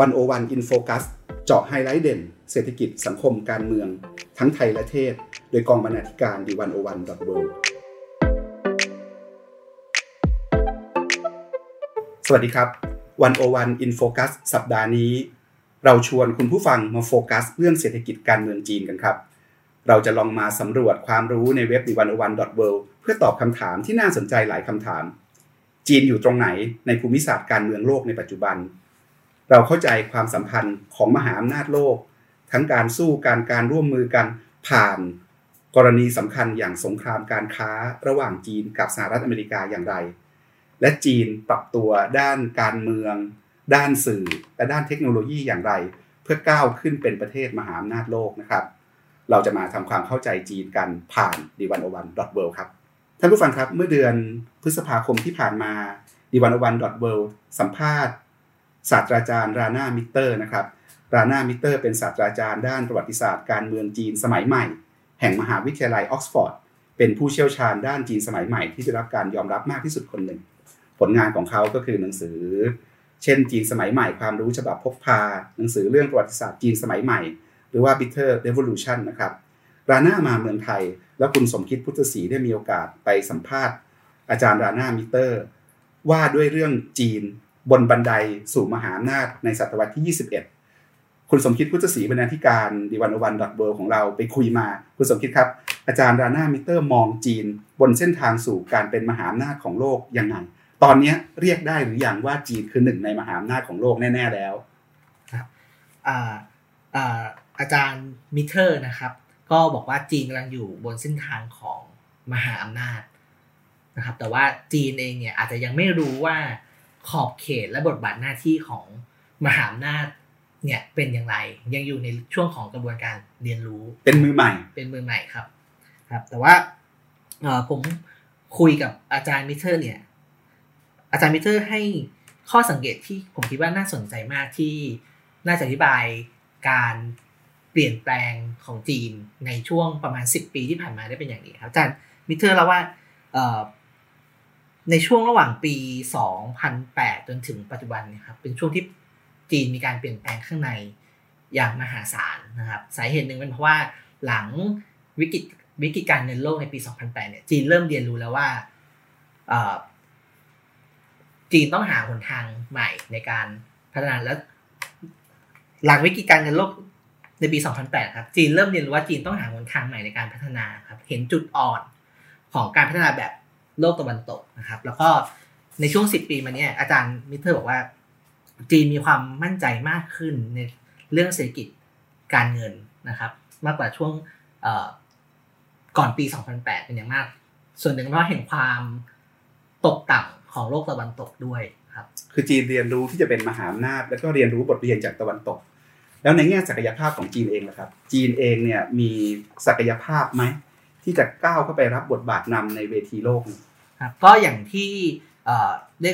101 In Focus เจาะไฮไลท์เด่น เศรษฐกิจสังคมการเมือง ทั้งไทยและเทศ โดยกองบรรณาธิการ The101.world วัสดีครับ101 In Focus สัปดาห์นี้ เราชวนคุณผู้ฟังมาโฟกัส เรื่องเศรษฐกิจการเมืองจีนกันครับ เราจะลองมาสำรวจความรู้ในเว็บ The101.world เพื่อตอบคำถามที่น่าสนใจหลายคำถาม จีนอยู่ตรงไหนในภูมิศาสตร์การเมืองโลกในปัจจุบัน เราเข้าใจความสัมพันธ์ของมหาอำนาจโลก ทั้งการสู้การการร่วมมือกันผ่านกรณีสำคัญอย่างสงครามการค้าระหว่างจีนกับสหรัฐอเมริกาอย่างไร และจีนปรับตัวด้านการเมือง ด้านสื่อ และด้านเทคโนโลยีอย่างไร เพื่อก้าวขึ้นเป็นประเทศมหาอำนาจโลกนะครับ เราจะมาทำความเข้าใจจีนกันผ่าน The101.world ครับ ท่านผู้ฟังครับเมื่อเดือนพฤษภาคมที่ผ่านมา The101.worldัมภาษณ์ ศาสตราจารย์รานามิเตอร์นะครับรานามิเตอร์เป็นศาสตราจารย์ด้านประวัติศาสตร์การเมืองจีนสมัยใหม่ แห่งมหาวิทยาลัยออกซฟอร์ดเป็นผู้เชี่ยวชาญด้านจีนสมัยใหม่ที่ได้รับการยอมรับมากที่สุดคนหนึ่ง ผลงานของเขาก็คือหนังสือ เช่นจีนสมัยใหม่ความรู้ฉบับพกพา หนังสือเรื่องประวัติศาสตร์จีนสมัยใหม่ หรือว่า Bitter Revolution นะครับราน่ามาเมืองไทย แล้วคุณสมคิดพุทธศรีได้มีโอกาสไปสัมภาษณ์ อาจารย์ราน่ามิเตอร์ ว่าด้วยเรื่องจีน บนบันไดสู่มหาอำนาจในศตวรรษที่ 21 คุณสมคิดพุทธศรีบรรณาธิการ The101.world ของเราไปคุยมา คุณสมคิดครับ อาจารย์ราน่ามิเตอร์มองจีน บนเส้นทางสู่การเป็นมหาอำนาจของโลกยังไง ตอนนี้เรียกได้หรืออยังว่าจีนคือหนึ่งในมหาอำนาจของโลกแน่ ๆ แล้วครับอาจารย์มิเตอร์นะครับ ก็บอกว่าจีนกำลังอยู่บนเส้นทางของมหาอำนาจนะครับ แต่ว่าจีนเองเนี่ยอาจจะยังไม่รู้ว่า ขอบเขตและบทบาทหน้าที่ของมหาอำนาจเนี่ยเป็นอย่างไร ยังอยู่ในช่วงของกระบวนการเรียนรู้ เป็นมือใหม่ เป็นมือใหม่ครับ ครับ แต่ว่าผมคุยกับอาจารย์มิเตอร์ เนี่ย อาจารย์มิเตอร์ให้ข้อสังเกตที่ผมคิดว่าน่าสนใจมากที่น่าจะอธิบายการเปลี่ยนแปลงของจีนในช่วงประมาณ 10 ปีที่ผ่านมาได้เป็นอย่างนี้ครับอาจารย์มิเตอร์เล่าว่า ในช่วงระหว่างปี 2008 จนถึงปัจจุบันนี่ยครับเป็นช่วงที่จีนมีการเปลี่ยนแปลงข้างในอย่างมหาศาลนะครับสาเหตุหนึ่งเป็นเพราะว่าหลังวิกฤตวิกฤตการเงินโลกในปี 2008 เนี่ยจีนเริ่มเรียนรู้แล้วว่าจีนต้องหาหนทางใหม่ในการพัฒนาแล้วหลังวิกฤตการเงินโลกในปี 2008 ครับ จีนเริ่มเรียนรู้ว่าจีนต้องหาหนทางใหม่ในการพัฒนาครับ เห็นจุดอ่อนของการพัฒนาแบบ โลกตะวันตกนะครับ แล้วก็ในช่วงสิบปีมาเนี้ยอาจารย์มิเตอร์บอกว่า จีนมีความมั่นใจมากขึ้นในเรื่องเศรษฐกิจการเงินนะครับ มากกว่าช่วงก่อนปี 2008 เป็นอย่างมาก ส่วนหนึ่งเพราะเห็นความตกต่ำของโลกตะวันตกด้วยครับ คือจีนเรียนรู้ที่จะเป็นมหาอำนาจแล้วก็เรียนรู้บทเรียนจากตะวันตก แล้วในแง่ศักยภาพของจีนเองนะครับ จีนเองเนี่ยมีศักยภาพไหมที่จะก้าวเข้าไปรับบทบาทนำในเวทีโลก ครับก็อย่างที่ได้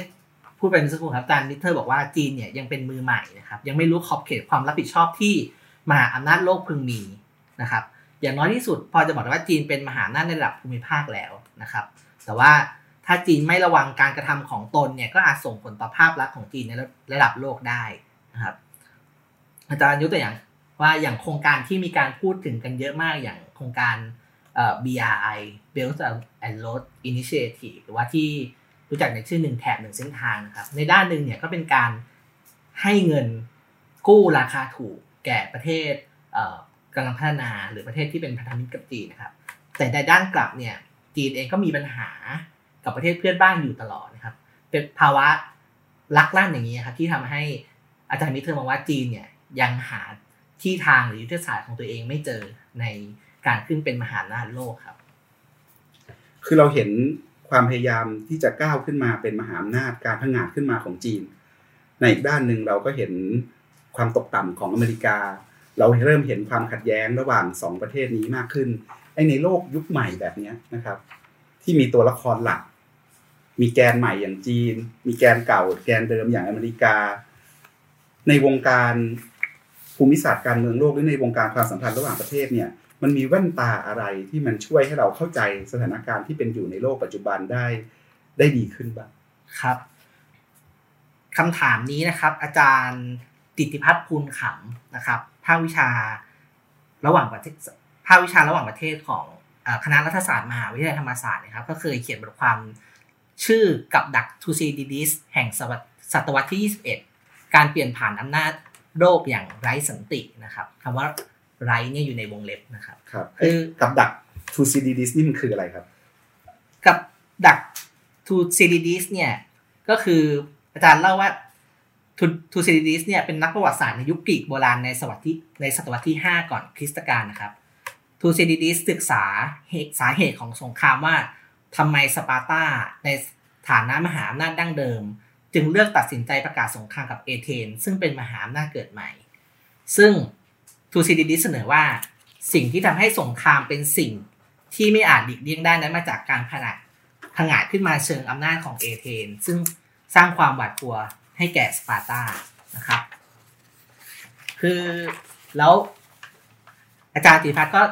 พูดไปเมื่อสักครู่ครับอาจารย์นิเทอร์บอกว่าจีนเนี่ยยังเป็นมือใหม่นะครับยังไม่รู้ขอบเขตความรับผิดชอบที่มหาอำนาจโลกพึงมีนะครับอย่างน้อยที่สุดพอจะบอกได้ว่าจีนเป็นมหาอำนาจในระดับภูมิภาคแล้วนะครับ แต่ว่าถ้าจีนไม่ระวังการกระทำของตนเนี่ยก็อาจส่งผลต่อภาพลักษณ์ของจีนในระดับโลกได้นะครับอาจารย์ยกตัวอย่างว่าอย่างโครงการที่มีการพูดถึงกันเยอะมากอย่างโครงการ BRI Belt and Road Initiative หรือว่าที่รู้จักในชื่อหนึ่งแถบหนึ่งเส้นทางนะครับในด้านหนึ่งเนี่ยก็เป็นการให้เงินกู้ราคาถูกแก่ประเทศกำลังพัฒนาหรือประเทศที่เป็นพันธมิตรกับจีนนะครับ แต่ในด้านกลับเนี่ยจีนเองก็มีปัญหากับประเทศเพื่อนบ้านอยู่ตลอดนะครับ เป็นภาวะลักลั่นอย่างนี้ครับที่ทำให้อาจารย์มิตเตอร์มองว่าจีนเนี่ยยังหาที่ทางหรือยุทธศาสตร์ของตัวเองไม่เจอใน การขึ้นเป็นมหาอำนาจโลกครับ คือเราเห็นความพยายามที่จะก้าวขึ้นมาเป็นมหาอำนาจการพังงาดขึ้นมาของจีน ในอีกด้านหนึ่งเราก็เห็นความตกต่ำของอเมริกา เราเริ่มเห็นความขัดแย้งระหว่างสองประเทศนี้มากขึ้นไอในโลกยุคใหม่แบบนี้นะครับ ที่มีตัวละครหลัก มีแกนใหม่อย่างจีน มีแกนเก่า แกนเดิมอย่างอเมริกา ในวงการภูมิศาสตร์การเมืองโลกหรือในวงการความสัมพันธ์ระหว่างประเทศเนี่ย มันมีแว่นตาอะไรที่มันช่วยให้เราเข้าใจสถานการณ์ที่เป็นอยู่ในโลกปัจจุบันได้ได้ดีขึ้นบ้างครับคำถามนี้นะครับ อาจารย์จิตติภัทรพูนขำนะครับภาควิชาระหว่างประเทศภาควิชาระหว่างประเทศของคณะรัฐศาสตร์มหาวิทยาลัยธรรมศาสตร์นะครับ ก็เคยเขียนบทความชื่อกับดักทูซีดีดิสแห่งศตวรรษที่ 21 การเปลี่ยนผ่านอำนาจโลกอย่างไร้สันตินะครับคำว่า ไร้เนี่ยอยู่ในวงเล็บนะครับครับคือกับดักทูซีดีดิสนี่มันคืออะไรครับ กับดักทูซีดีดิสเนี่ยก็คืออาจารย์เล่าว่าทูซีดีดิสเนี่ยเป็นนักประวัติศาสตร์ในยุคกรีกโบราณในศตวรรษที่ในศตวรรษที่ 5 ก่อนคริสตกาลนะครับทูซีดีดิสศึกษาเหตุสาเหตุของสงครามว่าทำไมสปาร์ตาในฐานะมหาอำนาจดั้งเดิม จึงเลือกตัดสินใจประกาศสงครามกับเอเธนส์ซึ่งเป็นมหาอำนาจเกิดใหม่ ซึ่ง ทูซีดีดิสเสนอว่า สิ่งที่ทำให้สงครามเป็นสิ่งที่ไม่อาจหลีกเลี่ยงได้นั้นมาจากการผนัดผงาดขึ้นมาเชิงอำนาจของเอเธนส์ซึ่งสร้างความหวาดกลัวให้แก่สปาร์ตานะครับ คือแล้วอาจารย์จิตติภัทรก็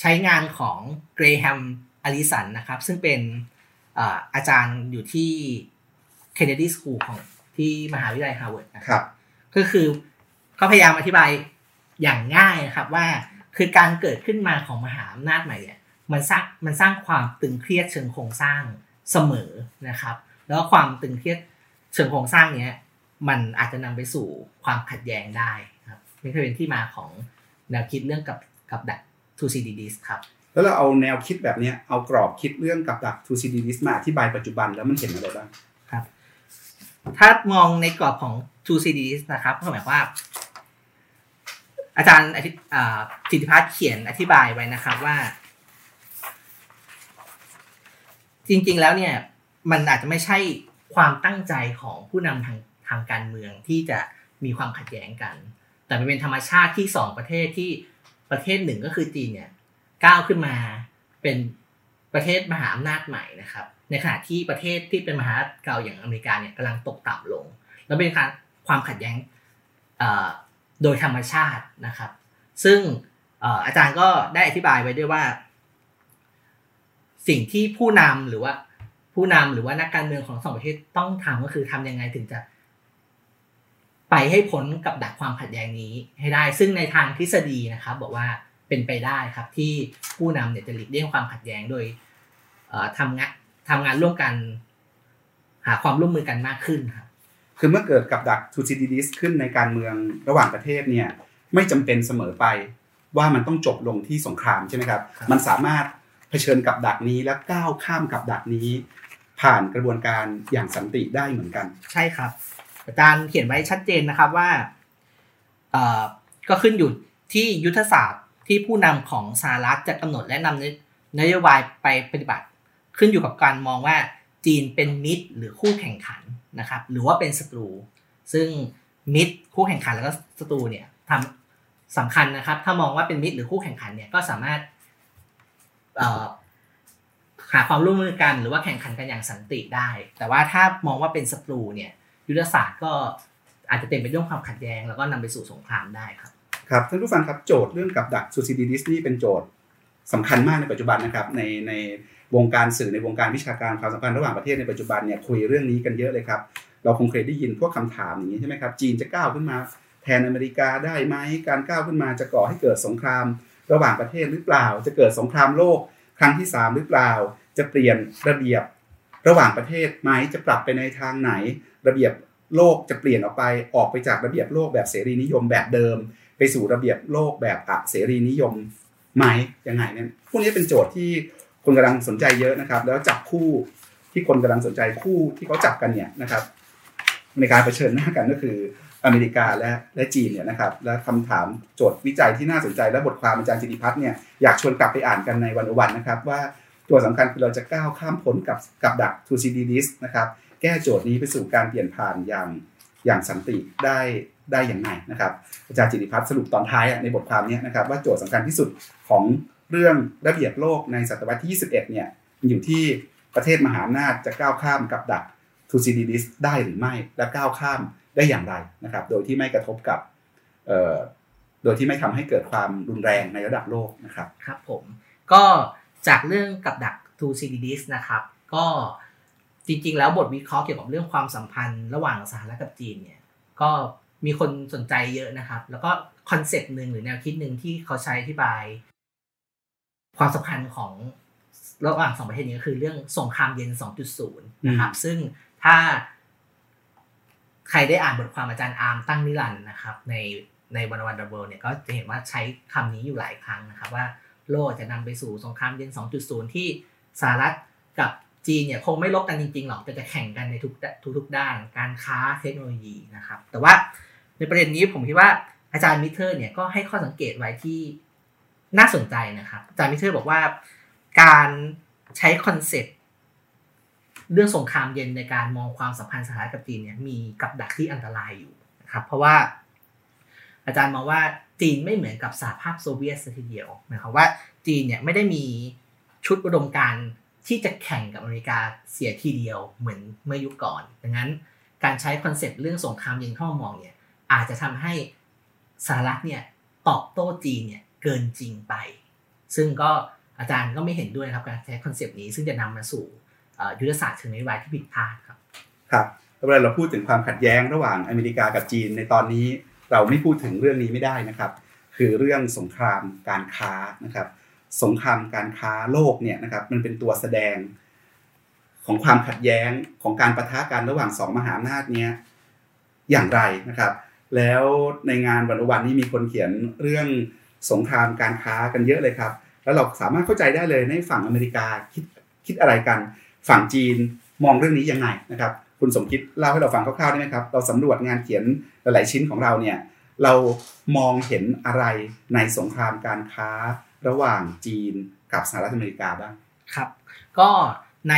ใช้งานของเกรแฮมแอลลิสันนะครับ ซึ่งเป็นอาจารย์อยู่ที่ Kennedy School ของที่มหาวิทยาลัยฮาร์วาร์ดนะครับ ก็คือเขาพยายามอธิบาย อย่างง่ายนะครับว่าคือการเกิดขึ้นมาของมหาอำนาจใหม่เนี่ยมันสร้างมันสร้างความตึงเครียดเชิงโครงสร้างเสมอนะครับ แล้วความตึงเครียดเชิงโครงสร้างเนี้ยมันอาจจะนำไปสู่ความขัดแย้งได้ครับนี่คือเป็นที่มาของแนวคิดเรื่องกับกับดัก ทูซีดีดิส ครับแล้วเราเอาแนวคิดแบบนี้เอากรอบคิดเรื่องกับดัก ทูซีดีดิส มาอธิบายปัจจุบันแล้วมันเห็นอะไรบ้างครับ ถ้ามองในกรอบของ two CDDs นะครับก็หมายว่า อาจารย์สิทธิพัฒน์เขียนอธิบายไว้นะครับว่า จริงๆแล้วเนี่ย มันอาจจะไม่ใช่ความตั้งใจของผู้นำทางทางการเมืองที่จะมีความขัดแย้งกัน แต่มันเป็นธรรมชาติที่สองประเทศที่ประเทศหนึ่งก็คือจีนเนี่ยก้าวขึ้นมาเป็นประเทศมหาอำนาจใหม่นะครับ ในขณะที่ประเทศที่เป็นมหาเก่าอย่างอเมริกาเนี่ยกำลังตกต่ำลง แล้วเป็นการความขัดแย้ง โดยธรรมชาตินะครับ ซึ่งอาจารย์ก็ได้อธิบายไว้ด้วยว่า สิ่งที่ผู้นำหรือว่าผู้นำหรือว่านักการเมืองของสองประเทศต้องทำก็คือทำยังไงถึงจะ ไปให้พ้นกับดักความขัดแย้งนี้ให้ได้ ซึ่งในทางทฤษฎีนะครับ บอกว่าเป็นไปได้ครับ ที่ผู้นำเนี่ยจะหลีกเลี่ยงความขัดแย้งโดยทำงานทำงานร่วมกัน หาความร่วมมือกันมากขึ้นครับ คือเมื่อเกิดกับดักทูซิดิดิสขึ้นในการเมืองระหว่างประเทศเนี่ยไม่จำเป็นเสมอไปว่ามันต้องจบลงที่สงครามใช่ไหมครับ มันสามารถเผชิญกับดักนี้แล้วก้าวข้ามกับดักนี้ ผ่านกระบวนการอย่างสันติได้เหมือนกัน ใช่ครับ อาจารย์เขียนไว้ชัดเจนนะครับว่าเอ่อก็ขึ้นอยู่ที่ยุทธศาสตร์ที่ผู้นำของสหรัฐจะกำหนดและนำนโยบายไปปฏิบัติ ขึ้นอยู่กับการมองว่าจีนเป็นมิตรหรือคู่แข่งขัน นะครับหรือว่าเป็นศัตรู ซึ่งมิตรคู่แข่งขันแล้วก็ศัตรูเนี่ยทำสำคัญนะครับ ถ้ามองว่าเป็นมิตรหรือคู่แข่งขันเนี่ยก็สามารถหาความร่วมมือกันหรือว่าแข่งขันกันอย่างสันติได้ แต่ว่าถ้ามองว่าเป็นศัตรูเนี่ยยุทธศาสตร์ก็อาจจะเต็มไปด้วยความขัดแย้งแล้วก็นำไปสู่สงครามได้ครับครับท่านผู้ฟังครับโจทย์เรื่องกับดักซูซิดีดิสนี่เป็นโจทย์สำคัญมากในปัจจุบันนะครับในใน วงการสื่อในวงการวิชาการความสัมพันธ์ระหว่างประเทศในปัจจุบันเนี่ยคุยเรื่องนี้กันเยอะเลยครับ เราคงเคยได้ยินพวกคำถามอย่างนี้ใช่ไหมครับ จีนจะก้าวขึ้นมาแทนอเมริกาได้ไหมการก้าวขึ้นมาจะก่อให้เกิดสงคราม ระหว่างประเทศหรือเปล่า จะเกิดสงครามโลก ครั้งที่ 3 หรือเปล่า จะเปลี่ยนระเบียบระหว่างประเทศไหมจะปรับไปในทางไหน ระเบียบโลกจะเปลี่ยนออกไปออกไปจากระเบียบโลกแบบเสรีนิยมแบบเดิม ไปสู่ระเบียบโลกแบบอะเสรีนิยมไหมยังไงเนี่ยพวกนี้เป็นโจทย์ที่ คนกำลังสนใจเยอะนะครับ แล้วจับคู่ที่คนกำลังสนใจคู่ที่เขาจับกันเนี่ยนะครับ ในการเผชิญหน้ากันก็คืออเมริกาและและจีนเนี่ยนะครับ และคำถามโจทย์วิจัยที่น่าสนใจและบทความอาจารย์จิติพัฒน์เนี่ยอยากชวนกลับไปอ่านกันในวันวันนะครับ ว่าตัวสำคัญคือเราจะก้าวข้ามพ้นกับกับดัก to c d d i s นะครับแก้โจทย์นี้ไปสู่การเปลี่ยนผ่านอย่างอย่างสันติได้ได้อย่างไรนะครับอาจารย์จิติพัฒน์สรุปตอนท้ายในบทความนี้นะครับว่าโจทย์สำคัญที่สุดของ เรื่องระเบียบโลกในศตวรรษที่ 21 เนี่ยอยู่ที่ประเทศมหาอำนาจจะก้าวข้ามกับดัก to c d d i s ได้หรือไม่และก้าวข้ามได้อย่างไรนะครับ โดยที่ไม่กระทบกับโดยที่ไม่ทำให้เกิดความรุนแรงในระดับโลกนะครับ ครับผม ก็จากเรื่องกับดัก two c d d s นะครับ ก็จริงๆ แล้วบทวิเคราะห์เกี่ยวกับเรื่องความสัมพันธ์ระหว่างสหรัฐกับจีนเนี่ยก็มีคนสนใจเยอะนะครับ แล้วก็คอนเซปต์หนึ่งหรือแนวคิดหนึ่งที่เขาใช้อธิบาย ความสัมพันธ์ของระหว่างสองประเทศนี้ก็คือเรื่องสงครามเย็น 2.0 นะครับ ซึ่งถ้าใครได้อ่านบทความอาจารย์อาร์มตั้งนิรันดร์นะครับ ในในวันโอวันเวิลด์เนี่ยก็จะเห็นว่าใช้คำนี้อยู่หลายครั้งนะครับ ว่าโลกจะนำไปสู่สงครามเย็น 2.0 ที่สหรัฐกับจีนเนี่ยคงไม่รบกันจริงๆหรอกแต่จะแข่งกันในทุกทุกๆด้าน การค้าเทคโนโลยีนะครับ แต่ว่าในประเด็นนี้ผมคิดว่าอาจารย์มิตเตอร์เนี่ยก็ให้ข้อสังเกตไว้ที่ น่าสนใจนะครับอาจารย์มิตเตอร์บอกว่าการใช้ conceptเรื่องสงครามเย็นในการมองความสัมพันธ์สหรัฐกับจีนเนี่ยมีกับดักที่อันตรายอยู่นะครับเพราะว่าอาจารย์มองว่าจีนไม่เหมือนกับสหภาพโซเวียตทีเดียวนะครับว่าจีนเนี่ยไม่ได้มีชุดอุดมการณ์ที่จะแข่งกับอเมริกาเสียทีเดียวเหมือนเมื่อยุคก่อน ดังนั้นการใช้ concept เรื่องสงครามเย็นเข้ามองเนี่ยอาจจะทำให้สหรัฐเนี่ยตอบโต้จีนเนี่ย เกินจริงไป ซึ่งก็อาจารย์ก็ไม่เห็นด้วยครับการใช้ concept นี้ ซึ่งจะนำมาสู่ยุทธศาสตร์เชิงนโยบายที่ผิดพลาดครับ ครับเวลาเราพูดถึงความขัดแย้งระหว่างอเมริกากับจีนในตอนนี้เราไม่พูดถึงเรื่องนี้ไม่ได้นะครับ คือเรื่องสงครามการค้านะครับ สงครามการค้าโลกเนี่ยนะครับมันเป็นตัวแสดงของความขัดแย้งของการปะทะกันระหว่างสองมหาอำนาจเนี้ยอย่างไรนะครับ แล้วในงานวันวันนี้มีคนเขียนเรื่อง สงครามการค้ากันเยอะเลยครับ แล้วเราสามารถเข้าใจได้เลยในฝั่งอเมริกาคิดคิดอะไรกัน ฝั่งจีนมองเรื่องนี้ยังไงนะครับ คุณสมคิดเล่าให้เราฟังคร่าวๆได้ไหมครับ เราสำรวจงานเขียนหลายๆชิ้นของเราเนี่ยเรามองเห็นอะไรในสงครามการค้าระหว่างจีนกับสหรัฐอเมริกาบ้างครับ ก็ใน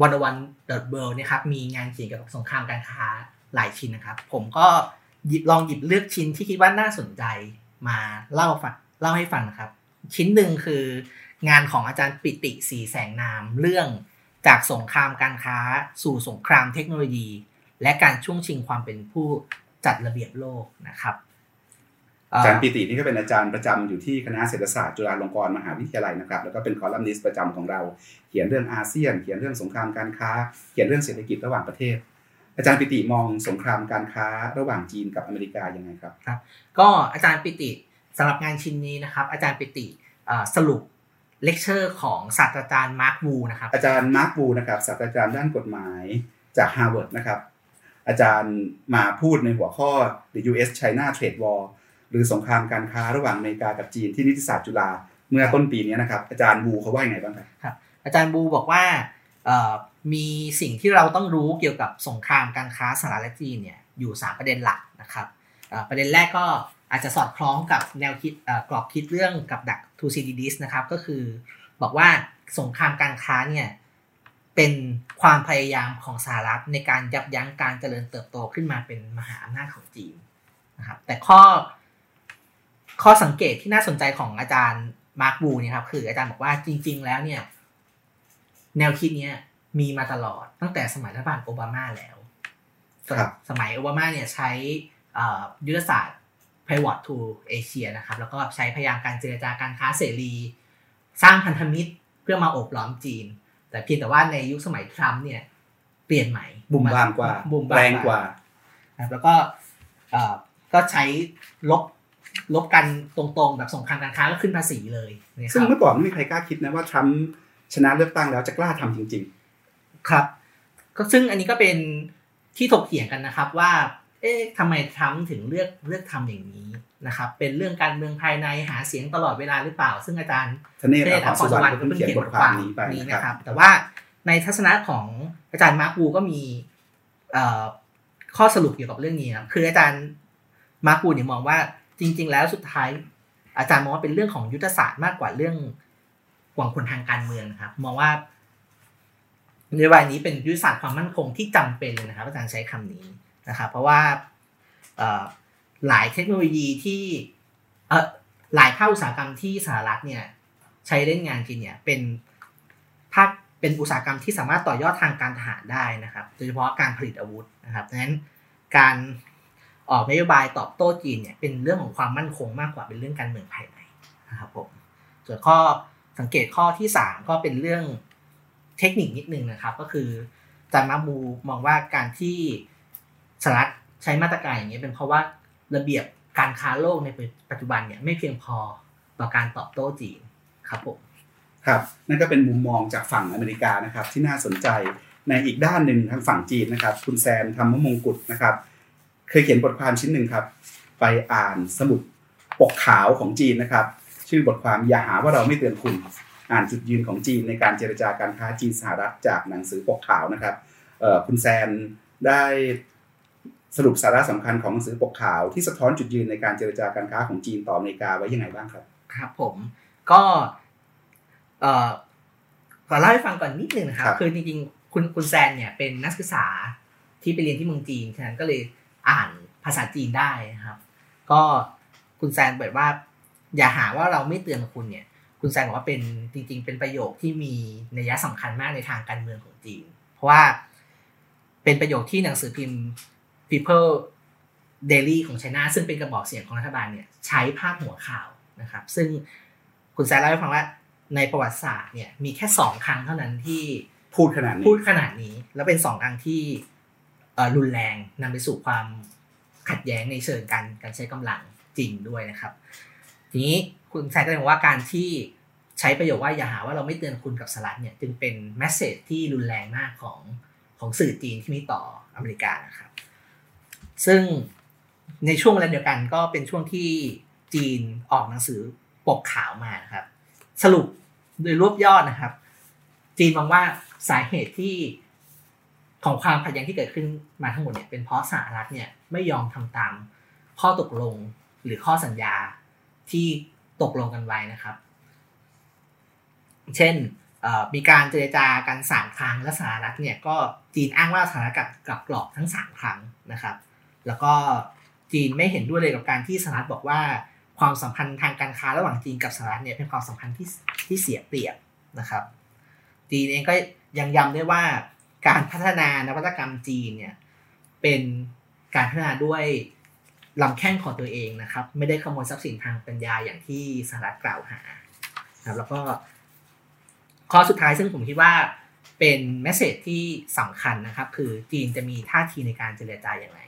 วันวันเดอะเวิลด์เนี่ยครับมีงานเขียนเกี่ยวกับสงครามการค้าหลายชิ้นนะครับ ผมก็ หยิบลองหยิบเลือกชิ้นที่คิดว่าน่าสนใจมาเล่าฟังเล่าให้ฟังนะครับ ชิ้นหนึ่งคืองานของอาจารย์ปิติศรีแสงนามเรื่องจากสงครามการค้า สู่สงครามเทคโนโลยี และการช่วงชิงความเป็นผู้จัดระเบียบโลกนะครับอาจารย์ปิตินี่ก็เป็นอาจารย์ประจำอยู่ที่คณะเศรษฐศาสตร์จุฬาลงกรณ์มหาวิทยาลัยนะครับ แล้วก็เป็นคอลัมนิสต์ประจำของเรา เขียนเรื่องอาเซียน เขียนเรื่องสงครามการค้า เขียนเรื่องเศรษฐกิจระหว่างประเทศ อาจารย์ปิติมองสงครามการค้าระหว่างจีนกับอเมริกายังไงครับครับ ก็อาจารย์ปิติสำหรับงานชิ้นนี้นะครับ อาจารย์ปิติสรุปเลคเชอร์ของศาสตราจารย์มาร์ควูนะครับอาจารย์มาร์ควูนะครับศาสตราจารย์ด้านกฎหมายจากฮาร์วาร์ดนะครับอาจารย์มาพูดในหัวข้อ the U.S. China Trade War หรือสงครามการค้าระหว่างอเมริกากับจีนที่นิติศาสตร์จุฬาเมื่อต้นปีนี้นะครับอาจารย์บูเขาว่าอย่างไรบ้างครับครับ อาจารย์บูบอกว่า มีสิ่งที่เราต้องรู้เกี่ยวกับสงครามการค้าสหรัฐและจีนเนี่ยอยู่ 3 ประเด็นหลักนะครับประเด็นแรกก็อาจจะสอดคล้องกับแนวคิดกรอบคิดเรื่องกับดัก Thucydides นะครับก็คือบอกว่าสงครามการค้าเนี่ยเป็นความพยายามของสหรัฐในการยับยั้งการเจริญเติบโตขึ้นมาเป็นมหาอำนาจของจีนนะครับแต่ข้อ ข้อสังเกตที่น่าสนใจของอาจารย์มาร์คบูเนี่ยครับคืออาจารย์บอกว่าจริง ๆ แล้วเนี่ยแนวคิดเนี้ มีมาตลอดตั้งแต่สมัยรัฐบาลโอบามาแล้ว สมัยโอบามาเนี่ยใช้ยุทธศาสตร์ Pivot to Asia นะครับ แล้วก็ใช้พยายามการเจรจาการค้าเสรี สร้างพันธมิตรเพื่อมาโอบล้อมจีน แต่เพียงแต่ว่าในยุคสมัยทรัมป์เนี่ย เปลี่ยนใหม่บุมบามกว่าบุมแรงกว่าแล้วก็ก็ใช้ลบลบกันตรงๆ แบบสงครามการค้าก็ขึ้นภาษีเลย ซึ่งเมื่อก่อนไม่มีใครกล้าคิดนะว่าทรัมป์ชนะเลือกตั้งแล้วจะกล้าทำจริง ๆ ครับก็ซึ่งอันนี้ก็เป็นที่ถกเถียงกันนะครับว่า เอ๊ะทำไมทรัมป์ถึงเลือกเลือกทำอย่างนี้นะครับ เป็นเรื่องการเมืองภายในหาเสียงตลอดเวลาหรือเปล่า ซึ่งอาจารย์ทเนศอัพรสวรรค์ก็เพิ่งเขียนบทความนี้ไปนี้นะนะคครัรับบแต่ว่าในทัศนะของอาจารย์มาร์ควูก็มีข้อสรุปเกี่ยวกับเรื่องนี้ครับคืออาจารย์มาร์ควูเนี่ยมองว่าจริง ๆ แล้วสุดท้าย อาจารย์มองว่าเป็นเรื่องของยุทธศาสตร์มากกว่าเรื่องหวังผลทางการเมืองนะครับ มองว่า นโยบายนี้เป็นยุทธศาสตร์ความมั่นคงที่จำเป็นเลยนะครับอาจารย์ใช้คำนี้นะครับเพราะว่าหลายเทคโนโลยีที่หลายภาคอุตสาหกรรมที่สหรัฐเนี่ยใช้เล่นงานจีนเนี่ยเป็นภาคเป็นอุตสาหกรรมที่สามารถต่อยอดทางการทหารได้นะครับ โดยเฉพาะการผลิตอาวุธนะครับดังนั้นการออกนโยบายตอบโต้จีนเนี่ยเป็นเรื่องของความมั่นคงมากกว่าเป็นเรื่องการเมืองภายในนะครับผมส่วนข้อสังเกตข้อที่สามก็เป็นเรื่อง เทคนิคนิดนึงนะครับ ก็คือจามาบูมองว่าการที่สหรัฐใช้มาตรการอย่างนี้เป็นเพราะว่าระเบียบการค้าโลกในปัจจุบันเนี่ยไม่เพียงพอต่อการตอบโต้จีนครับผมครับนั่นก็เป็นมุมมองจากฝั่งอเมริกานะครับ ที่น่าสนใจในอีกด้านหนึ่งทางฝั่งจีนนะครับ คุณแซมธรรมมงกุฎนะครับ เคยเขียนบทความชิ้นหนึ่งครับ ไปอ่านสมุดปกขาวของจีนนะครับ ชื่อบทความอย่าหาว่าเราไม่เตือนคุณ อ่านจุดยืนของจีนในการเจรจาการค้าจีนสหรัฐจากหนังสือปกขาวนะครับคุณแซนได้สรุปสาระสำคัญของหนังสือปกขาวที่สะท้อนจุดยืนในการเจรจาการค้าของจีนต่ออเมริกาไว้ยังไงบ้างครับ ครับผมก็เอ่อขอเล่าให้ฟังก่อนนิดนึงนะครับ คือจริงๆคุณคุณแซนเนี่ยเป็นนักศึกษาที่ไปเรียนที่เมืองจีนฉะนั้นก็เลยอ่านภาษาจีนได้นะครับ ก็คุณแซนบอกว่า อย่าหาว่าเราไม่เตือนคุณเนี่ย คุณแซนบอกว่าเป็นจริง ๆ เป็นประโยคที่มีนัยสำคัญมากในทางการเมืองของจีน เพราะว่าเป็นประโยคที่หนังสือพิมพ์ People Daily ของไชน่าซึ่งเป็นกระบอกเสียงของรัฐบาลเนี่ยใช้ภาพหัวข่าวนะครับ ซึ่งคุณแซนเล่าให้ฟังว่าในประวัติศาสตร์เนี่ยมีแค่สองครั้งเท่านั้นที่พูดขนาดนี้พูดขนาดนี้ แล้วเป็นสองครั้งที่รุนแรงนำไปสู่ความขัดแย้งในเชิงการการใช้กำลังจริงด้วยนะครับ ทีนี้คุณแซนก็เลยบอกว่าการที่ใช้ประโยคว่าอย่าหาว่าเราไม่เตือนคุณกับสลัดเนี่ยจึงเป็นแมสเซจที่รุนแรงมากของของสื่อจีนที่มีต่ออเมริกานะครับ ซึ่งในช่วงเวลาเดียวกันก็เป็นช่วงที่จีนออกหนังสือปกขาวมานะครับ สรุปโดยรวบยอดนะครับ จีนมองว่าสาเหตุที่ของความขัดแย้งที่เกิดขึ้นมาทั้งหมดเนี่ยเป็นเพราะสหรัฐเนี่ยไม่ยอมทำตามข้อตกลงหรือข้อสัญญา ที่ตกลงกันไว้นะครับ เช่นมีการเจรจากันสามครั้งและสหรัฐเนี่ยก็จีนอ้างว่าสหรัฐกับกับกรอบทั้งสามครั้งนะครับ แล้วก็จีนไม่เห็นด้วยเลยกับการที่สหรัฐบอกว่าความสัมพันธ์ทางการค้าระหว่างจีนกับสหรัฐเนี่ยเป็นความสัมพันธ์ที่ที่เสียเปรียบนะครับ จีนเองก็ยังย้ำได้วยว่าการพัฒนานวัตกรรมจีนเนี่ยเป็นการพัฒนาด้วย ลำแข้งของตัวเองนะครับ ไม่ได้ขโมยทรัพย์สินทางปัญญาอย่างที่สหรัฐกล่าวหาครับแล้วก็ข้อสุดท้ายซึ่งผมคิดว่าเป็นแมสเซจที่สำคัญนะครับ คือจีนจะมีท่าทีในการเจรจาอย่างไร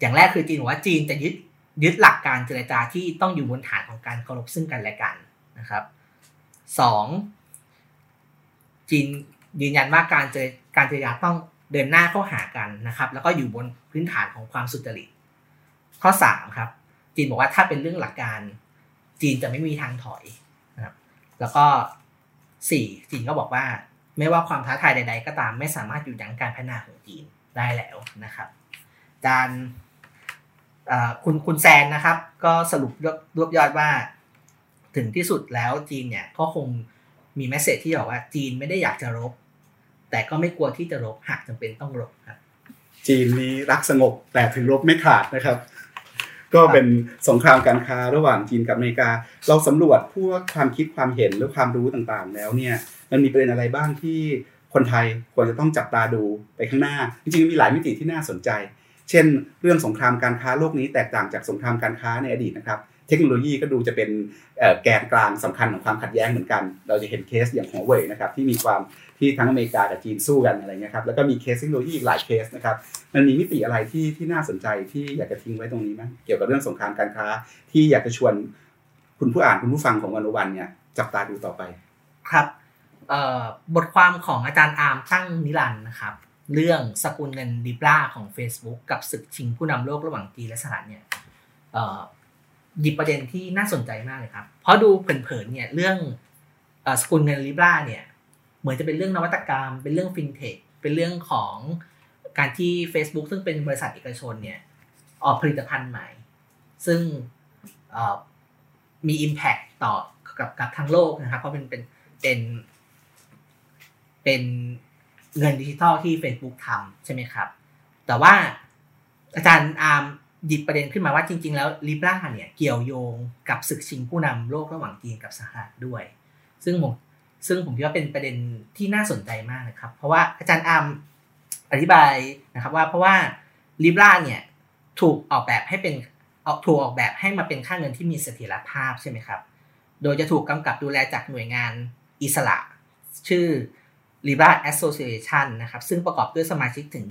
อย่างแรกคือจีนบอกว่าจีนจะยึดยึดหลักการเจรจาที่ต้องอยู่บนฐานของการเคารพซึ่งกันและกันนะครับสองจีนยืนยันว่าการเจรการเจรจาต้อง เดินหน้าเข้าหากันนะครับ แล้วก็อยู่บนพื้นฐานของความสุจริต ข้อสามครับ จีนบอกว่าถ้าเป็นเรื่องหลักการ จีนจะไม่มีทางถอยนะครับ แล้วก็สี่จีนก็บอกว่า ไม่ว่าความท้าทายใด ๆ ก็ตาม ไม่สามารถหยุดยั้งการพัฒนาของจีนได้แล้วนะครับการคุณคุณแซนนะครับ ก็สรุปรวบยอดว่า ถึงที่สุดแล้วจีนเนี่ยก็คงมีแมสเซจที่บอกว่าจีนไม่ได้อยากจะรบ แต่ก็ไม่กลัวที่จะรบหากจำเป็นต้องรบครับ จีนนี้รักสงบแต่ถึงรบไม่ขาดนะครับ ก็เป็นสงครามการค้าระหว่างจีนกับอเมริกา เราสำรวจพวกความคิดความเห็นหรือความรู้ต่างๆ แล้วเนี่ยมันมีประเด็นอะไรบ้างที่คนไทยควรจะต้องจับตาดูไปข้างหน้า จริงๆมีหลายมิติที่น่าสนใจ เช่น เรื่องสงครามการค้าโลกนี้แตกต่างจากสงครามการค้าในอดีตนะครับเทคโนโลยีก็ดูจะเป็นแกนกลางสำคัญของความขัดแย้งเหมือนกัน เราจะเห็นเคสอย่างหัวเว่ยนะครับที่มีความ ที่ทั้งอเมริกากับจีนสู้กันอะไรเงี้ยครับแล้วก็มีเคสเทคโนโลยีอีกหลายเคสนะครับมันมีมิติอะไรที่ที่น่าสนใจที่อยากจะทิ้งไว้ตรงนี้ไหมเกี่ยวกับเรื่องสงครามการค้า ที่อยากจะชวนคุณผู้อ่านคุณผู้ฟังของวันโอวันเนี่ยจับตาดูต่อไป ครับบทความของอาจารย์อาร์มตั้งนิรันดร์นะครับ เรื่องสกุลเงิน Libra ของ Facebook กับศึกชิงผู้นำโลกระหว่างจีนและสหรัฐเนี่ยหยิบประเด็นที่น่าสนใจมากเลยครับ เพราะดูเผินๆเนี่ยเรื่องสกุลเงินลิบราเนี่ย เหมือนจะเป็นเรื่องนวัตกรรม เป็นเรื่องฟินเทคเป็นเรื่องของการที่ Facebook ซึ่งเป็นบริษัทเอกชนเนี่ยออกผลิตภัณฑ์ใหม่ ซึ่งมี Impact ต่อกับกับทั้งโลกนะครับ เพราะเป็นเป็นเป็นเป็นเงินดิจิทัลที่ Facebook ทำใช่ไหมครับ แต่ว่าอาจารย์อาร์มหยิบประเด็นขึ้นมาว่าจริง ๆ แล้วลิบราเนี่ยเกี่ยวโยงกับศึกชิงผู้นำโลกระหว่างจีนกับสหรัฐด้วย ซึ่งผม ซึ่งผมคิดว่าเป็นประเด็นที่น่าสนใจมากนะครับ เพราะว่าอาจารย์อัมอธิบายนะครับว่าเพราะว่าลิบราเนี่ยถูกออกแบบให้เป็นออกถูกออกแบบให้มาเป็นค่าเงินที่มีเสถียรภาพใช่ไหมครับ โดยจะถูกกำกับดูแลจากหน่วยงานอิสระ ชื่อ Libra Association นะครับ ซึ่งประกอบด้วยสมาชิกถึง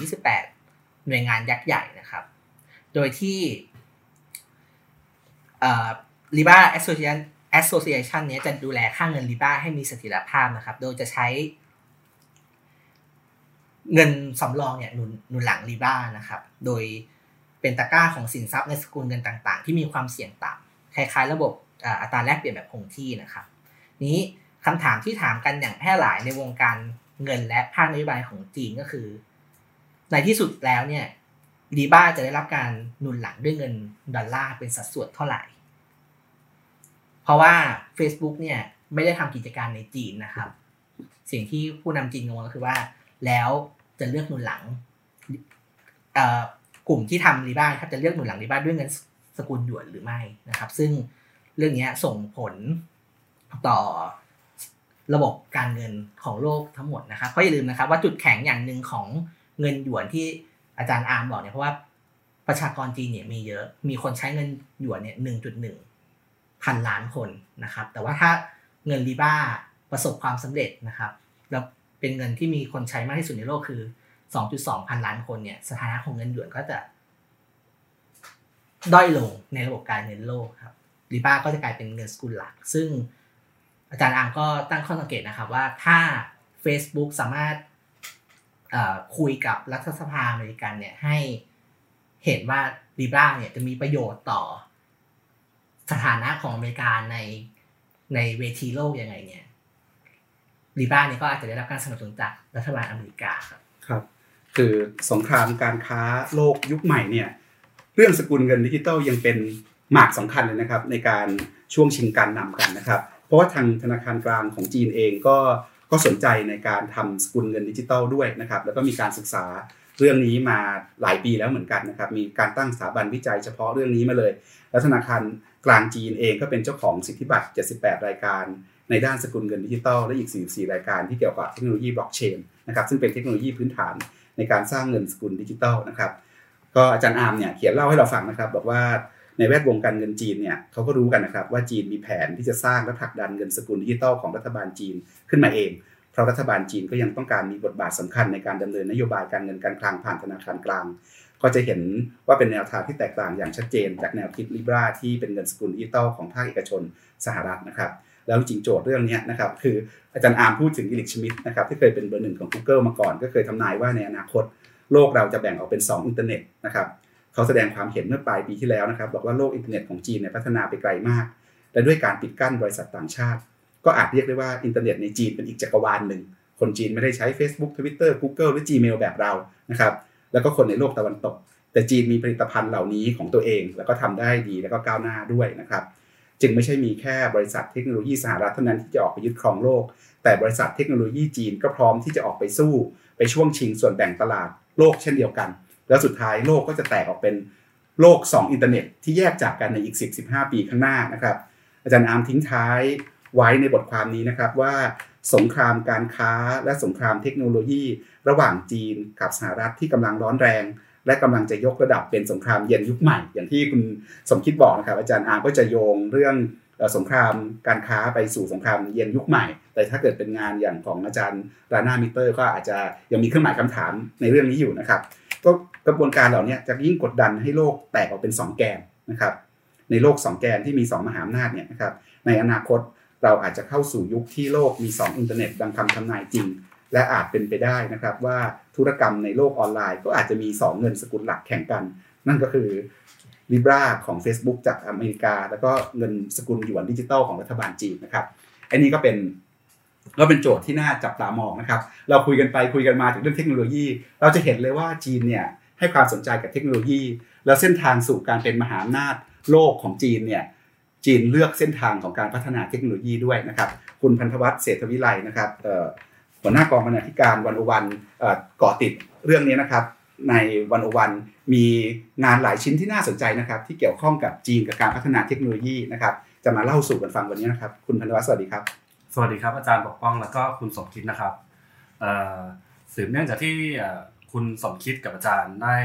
28 หน่วยงานยักษ์ใหญ่นะครับ โดยที่ Libra Association Association นี้จะดูแลค่าเงิน Libra ให้มีเสถียรภาพนะครับ โดยจะใช้ เงินสำรองเนี่ยหนุนหนุนหลัง Libra นะครับ โดยเป็นตะกร้าของสินทรัพย์ในสกุลเงินต่าง ๆ ที่มีความเสี่ยงต่ำคล้ายๆ ระบบอัตราแลกเปลี่ยนแบบคงที่นะครับ นี้คำถามที่ถามกันอย่างแพร่หลายในวงการเงินและภาคนโยบายของจีนก็คือ ในที่สุดแล้วเนี่ยลีบ้าจะได้รับการหนุนหลังด้วยเงินดอลลาร์เป็นสัดส่วนเท่าไหร่ ราะว่า Facebook เนี่ยไม่ได้ทำกิจการในจีนนะครับ สิ่งที่ผู้นำจีนงงก็คือว่า แล้วจะเลือกหนุนหลังกลุ่มที่ทำรีบ้าครับจะเลือกหนุนหลังรีบ้าด้วยเงินสกุลหยวนหรือไม่นะครับ ซึ่งเรื่องนี้ส่งผลต่อระบบการเงินของโลกทั้งหมดนะครับเพราะอย่าลืมนะครับว่าจุดแข็งอย่างหนึ่งของเงินหยวนที่อาจารย์อาร์มบอกเนี่ยเพราะว่าประชากรจีนเนี่ยมีเยอะ มีคนใช้เงินหยวนเนี่ยหนึ่งจุดหนึ่ง พันล้านคนนะครับ แต่ว่าถ้าเงินรีบ้าประสบความสำเร็จนะครับแล้วเป็นเงินที่มีคนใช้มากที่สุดในโลกคือ 2.2 พันล้านคนเนี่ยสถานะของเงินหยวนก็จะ ด้อยลงในระบบการเงินโลกครับรีบ้าก็จะกลายเป็นเงินสกุลหลัก ซึ่งอาจารย์อามก็ตั้งข้อสังเกตนะครับว่าถ้า Facebook สามารถคุยกับรัฐสภาอเมริกันเนี่ยให้เห็นว่าลีบราเนี่ยจะมีประโยชน์ต่อ สถานะของอเมริกาในในเวทีโลกยังไงเนี่ยลีบราเนี่ยก็อาจจะได้รับการสนับสนุนจากรัฐบาลอเมริกาครับครับ คือสงครามการค้าโลกยุคใหม่เนี่ยเรื่องสกุลเงินดิจิตอลยังเป็นหมากสำคัญเลยนะครับ ในการช่วงชิงการนำกันนะครับ เพราะว่าทางธนาคารกลางของจีนเองก็ก็สนใจในการทำสกุลเงินดิจิตอลด้วยนะครับ แล้วก็มีการศึกษาเรื่องนี้มาหลายปีแล้วเหมือนกันนะครับ มีการตั้งสถาบันวิจัยเฉพาะเรื่องนี้มาเลย แล้วธนาคาร กลางจีนเองก็เป็นเจ้าของสิทธิบัตร 78 รายการ ในด้านสกุลเงินดิจิตอลและอีก 44 รายการที่เกี่ยวกับเทคโนโลยีบล็อกเชนนะครับซึ่งเป็นเทคโนโลยีพื้นฐานในการสร้างเงินสกุลดิจิตอลนะครับก็อาจารย์อาร์มเนี่ยเขียนเล่าให้เราฟังนะครับบอกว่าในแวดวงการเงินจีนเนี่ยเขาก็รู้กันนะครับว่าจีนมีแผนที่จะสร้างและผลักดันเงินสกุลดิจิตอลของรัฐบาลจีนขึ้นมาเอง เพราะรัฐบาลจีนก็ยังต้องการมีบทบาทสำคัญในการดำเนินนโยบายการเงินการคลังผ่านธนาคารกลาง ก็จะเห็นว่าเป็นแนวทางที่แตกต่างอย่างชัดเจน จากแนวคิดลิบราที่เป็นเงินสกุลดิจิตอลของภาคเอกชนสหรัฐนะครับแล้วจริงโจทย์เรื่องนี้นะครับคืออาจารย์อาร์มพูดถึง Eric Schmidt นะครับที่เคยเป็นเบอร์หนึ่งของ Google มาก่อน ก็เคยทำนายว่าในอนาคต โลกเราจะแบ่งออกเป็น 2 อินเทอร์เน็ตนะครับเขาแสดงความเห็นเมื่อปลายปีที่แล้วนะครับบอกว่าโลกอินเทอร์เน็ตของจีนเนี่ยพัฒนาไปไกลมาก และด้วยการปิดกั้นบริษัทต่างชาติ ก็อาจเรียกได้ว่าอินเทอร์เน็ตในจีนเป็นอีกจักรวาลหนึ่งคนจีนไม่ได้ใช้ Facebook Twitter Google หรือ Gmail แบบเรานะครับ แล้วก็คนในโลกตะวันตก แต่จีนมีผลิตภัณฑ์เหล่านี้ของตัวเอง แล้วก็ทำได้ดีแล้วก็ก้าวหน้าด้วยนะครับจึงไม่ใช่มีแค่บริษัทเทคโนโลยีสหรัฐเท่านั้นที่จะออกไปยึดครองโลก แต่บริษัทเทคโนโลยีจีนก็พร้อมที่จะออกไปสู้ ไปช่วงชิงส่วนแบ่งตลาดโลกเช่นเดียวกัน แล้วสุดท้ายโลกก็จะแตกออกเป็นโลก 2 อินเทอร์เน็ต ที่แยกจากกันในอีก 10-15 ปีข้างหน้านะครับ อาจารย์อาร์มทิ้งท้ายไว้ในบทความนี้นะครับว่าสงครามการค้าและสงครามเทคโนโลยี ระหว่างจีนกับสหรัฐที่กำลังร้อนแรง และกำลังจะยกระดับเป็นสงครามเย็นยุคใหม่ อย่างที่คุณสมคิดบอกนะครับอาจารย์อาร์มก็จะโยงเรื่องสงครามการค้าไปสู่สงครามเย็นยุคใหม่ แต่ถ้าเกิดเป็นงานอย่างของอาจารย์รานามิเตอร์ ก็อาจจะยังมีเครื่องหมายคำถามในเรื่องนี้อยู่นะครับก็กระบวนการเหล่านี้จะยิ่งกดดันให้โลกแตกออกเป็น 2 แกนนะครับในโลก 2 แกนที่มี 2 มหาอำนาจเนี่ยนะครับในอนาคตเราอาจจะเข้าสู่ยุคที่โลกมี 2 อินเทอร์เน็ตดังคำทำนายจริง และอาจเป็นไปได้นะครับว่าธุรกรรมในโลกออนไลน์ ก็อาจจะมี 2 เงินสกุลหลักแข่งกัน นั่นก็คือ Libra ของ Facebook จากอเมริกา แล้วก็เงินสกุลหยวนดิจิตอลของรัฐบาลจีนนะครับอันนี้ก็เป็นก็เป็นโจทย์ที่น่าจับตามองนะครับ เราคุยกันไปคุยกันมาถึงเรื่องเทคโนโลยี เราจะเห็นเลยว่าจีนเนี่ยให้ความสนใจกับเทคโนโลยี แล้วเส้นทางสู่การเป็นมหาอำนาจโลกของจีนเนี่ยจีนเลือกเส้นทางของการพัฒนาเทคโนโลยีด้วยนะครับ คุณพันธวัฒน์เศรษฐวิไลนะครับ หัวหน้ากองบรรณาธิการวันอวันก่อติดเรื่องนี้นะครับ ในวันอวันมีงานหลายชิ้นที่น่าสนใจนะครับ ที่เกี่ยวข้องกับจีนกับการพัฒนาเทคโนโลยีนะครับจะมาเล่าสู่กันฟังวันนี้นะครับ คุณพันธวัฒน์สวัสดีครับ สวัสดีครับอาจารย์ปกป้องแล้วก็คุณสมคิดนะครับสืบเนื่องจากที่คุณสมคิดกับอาจารย์ได้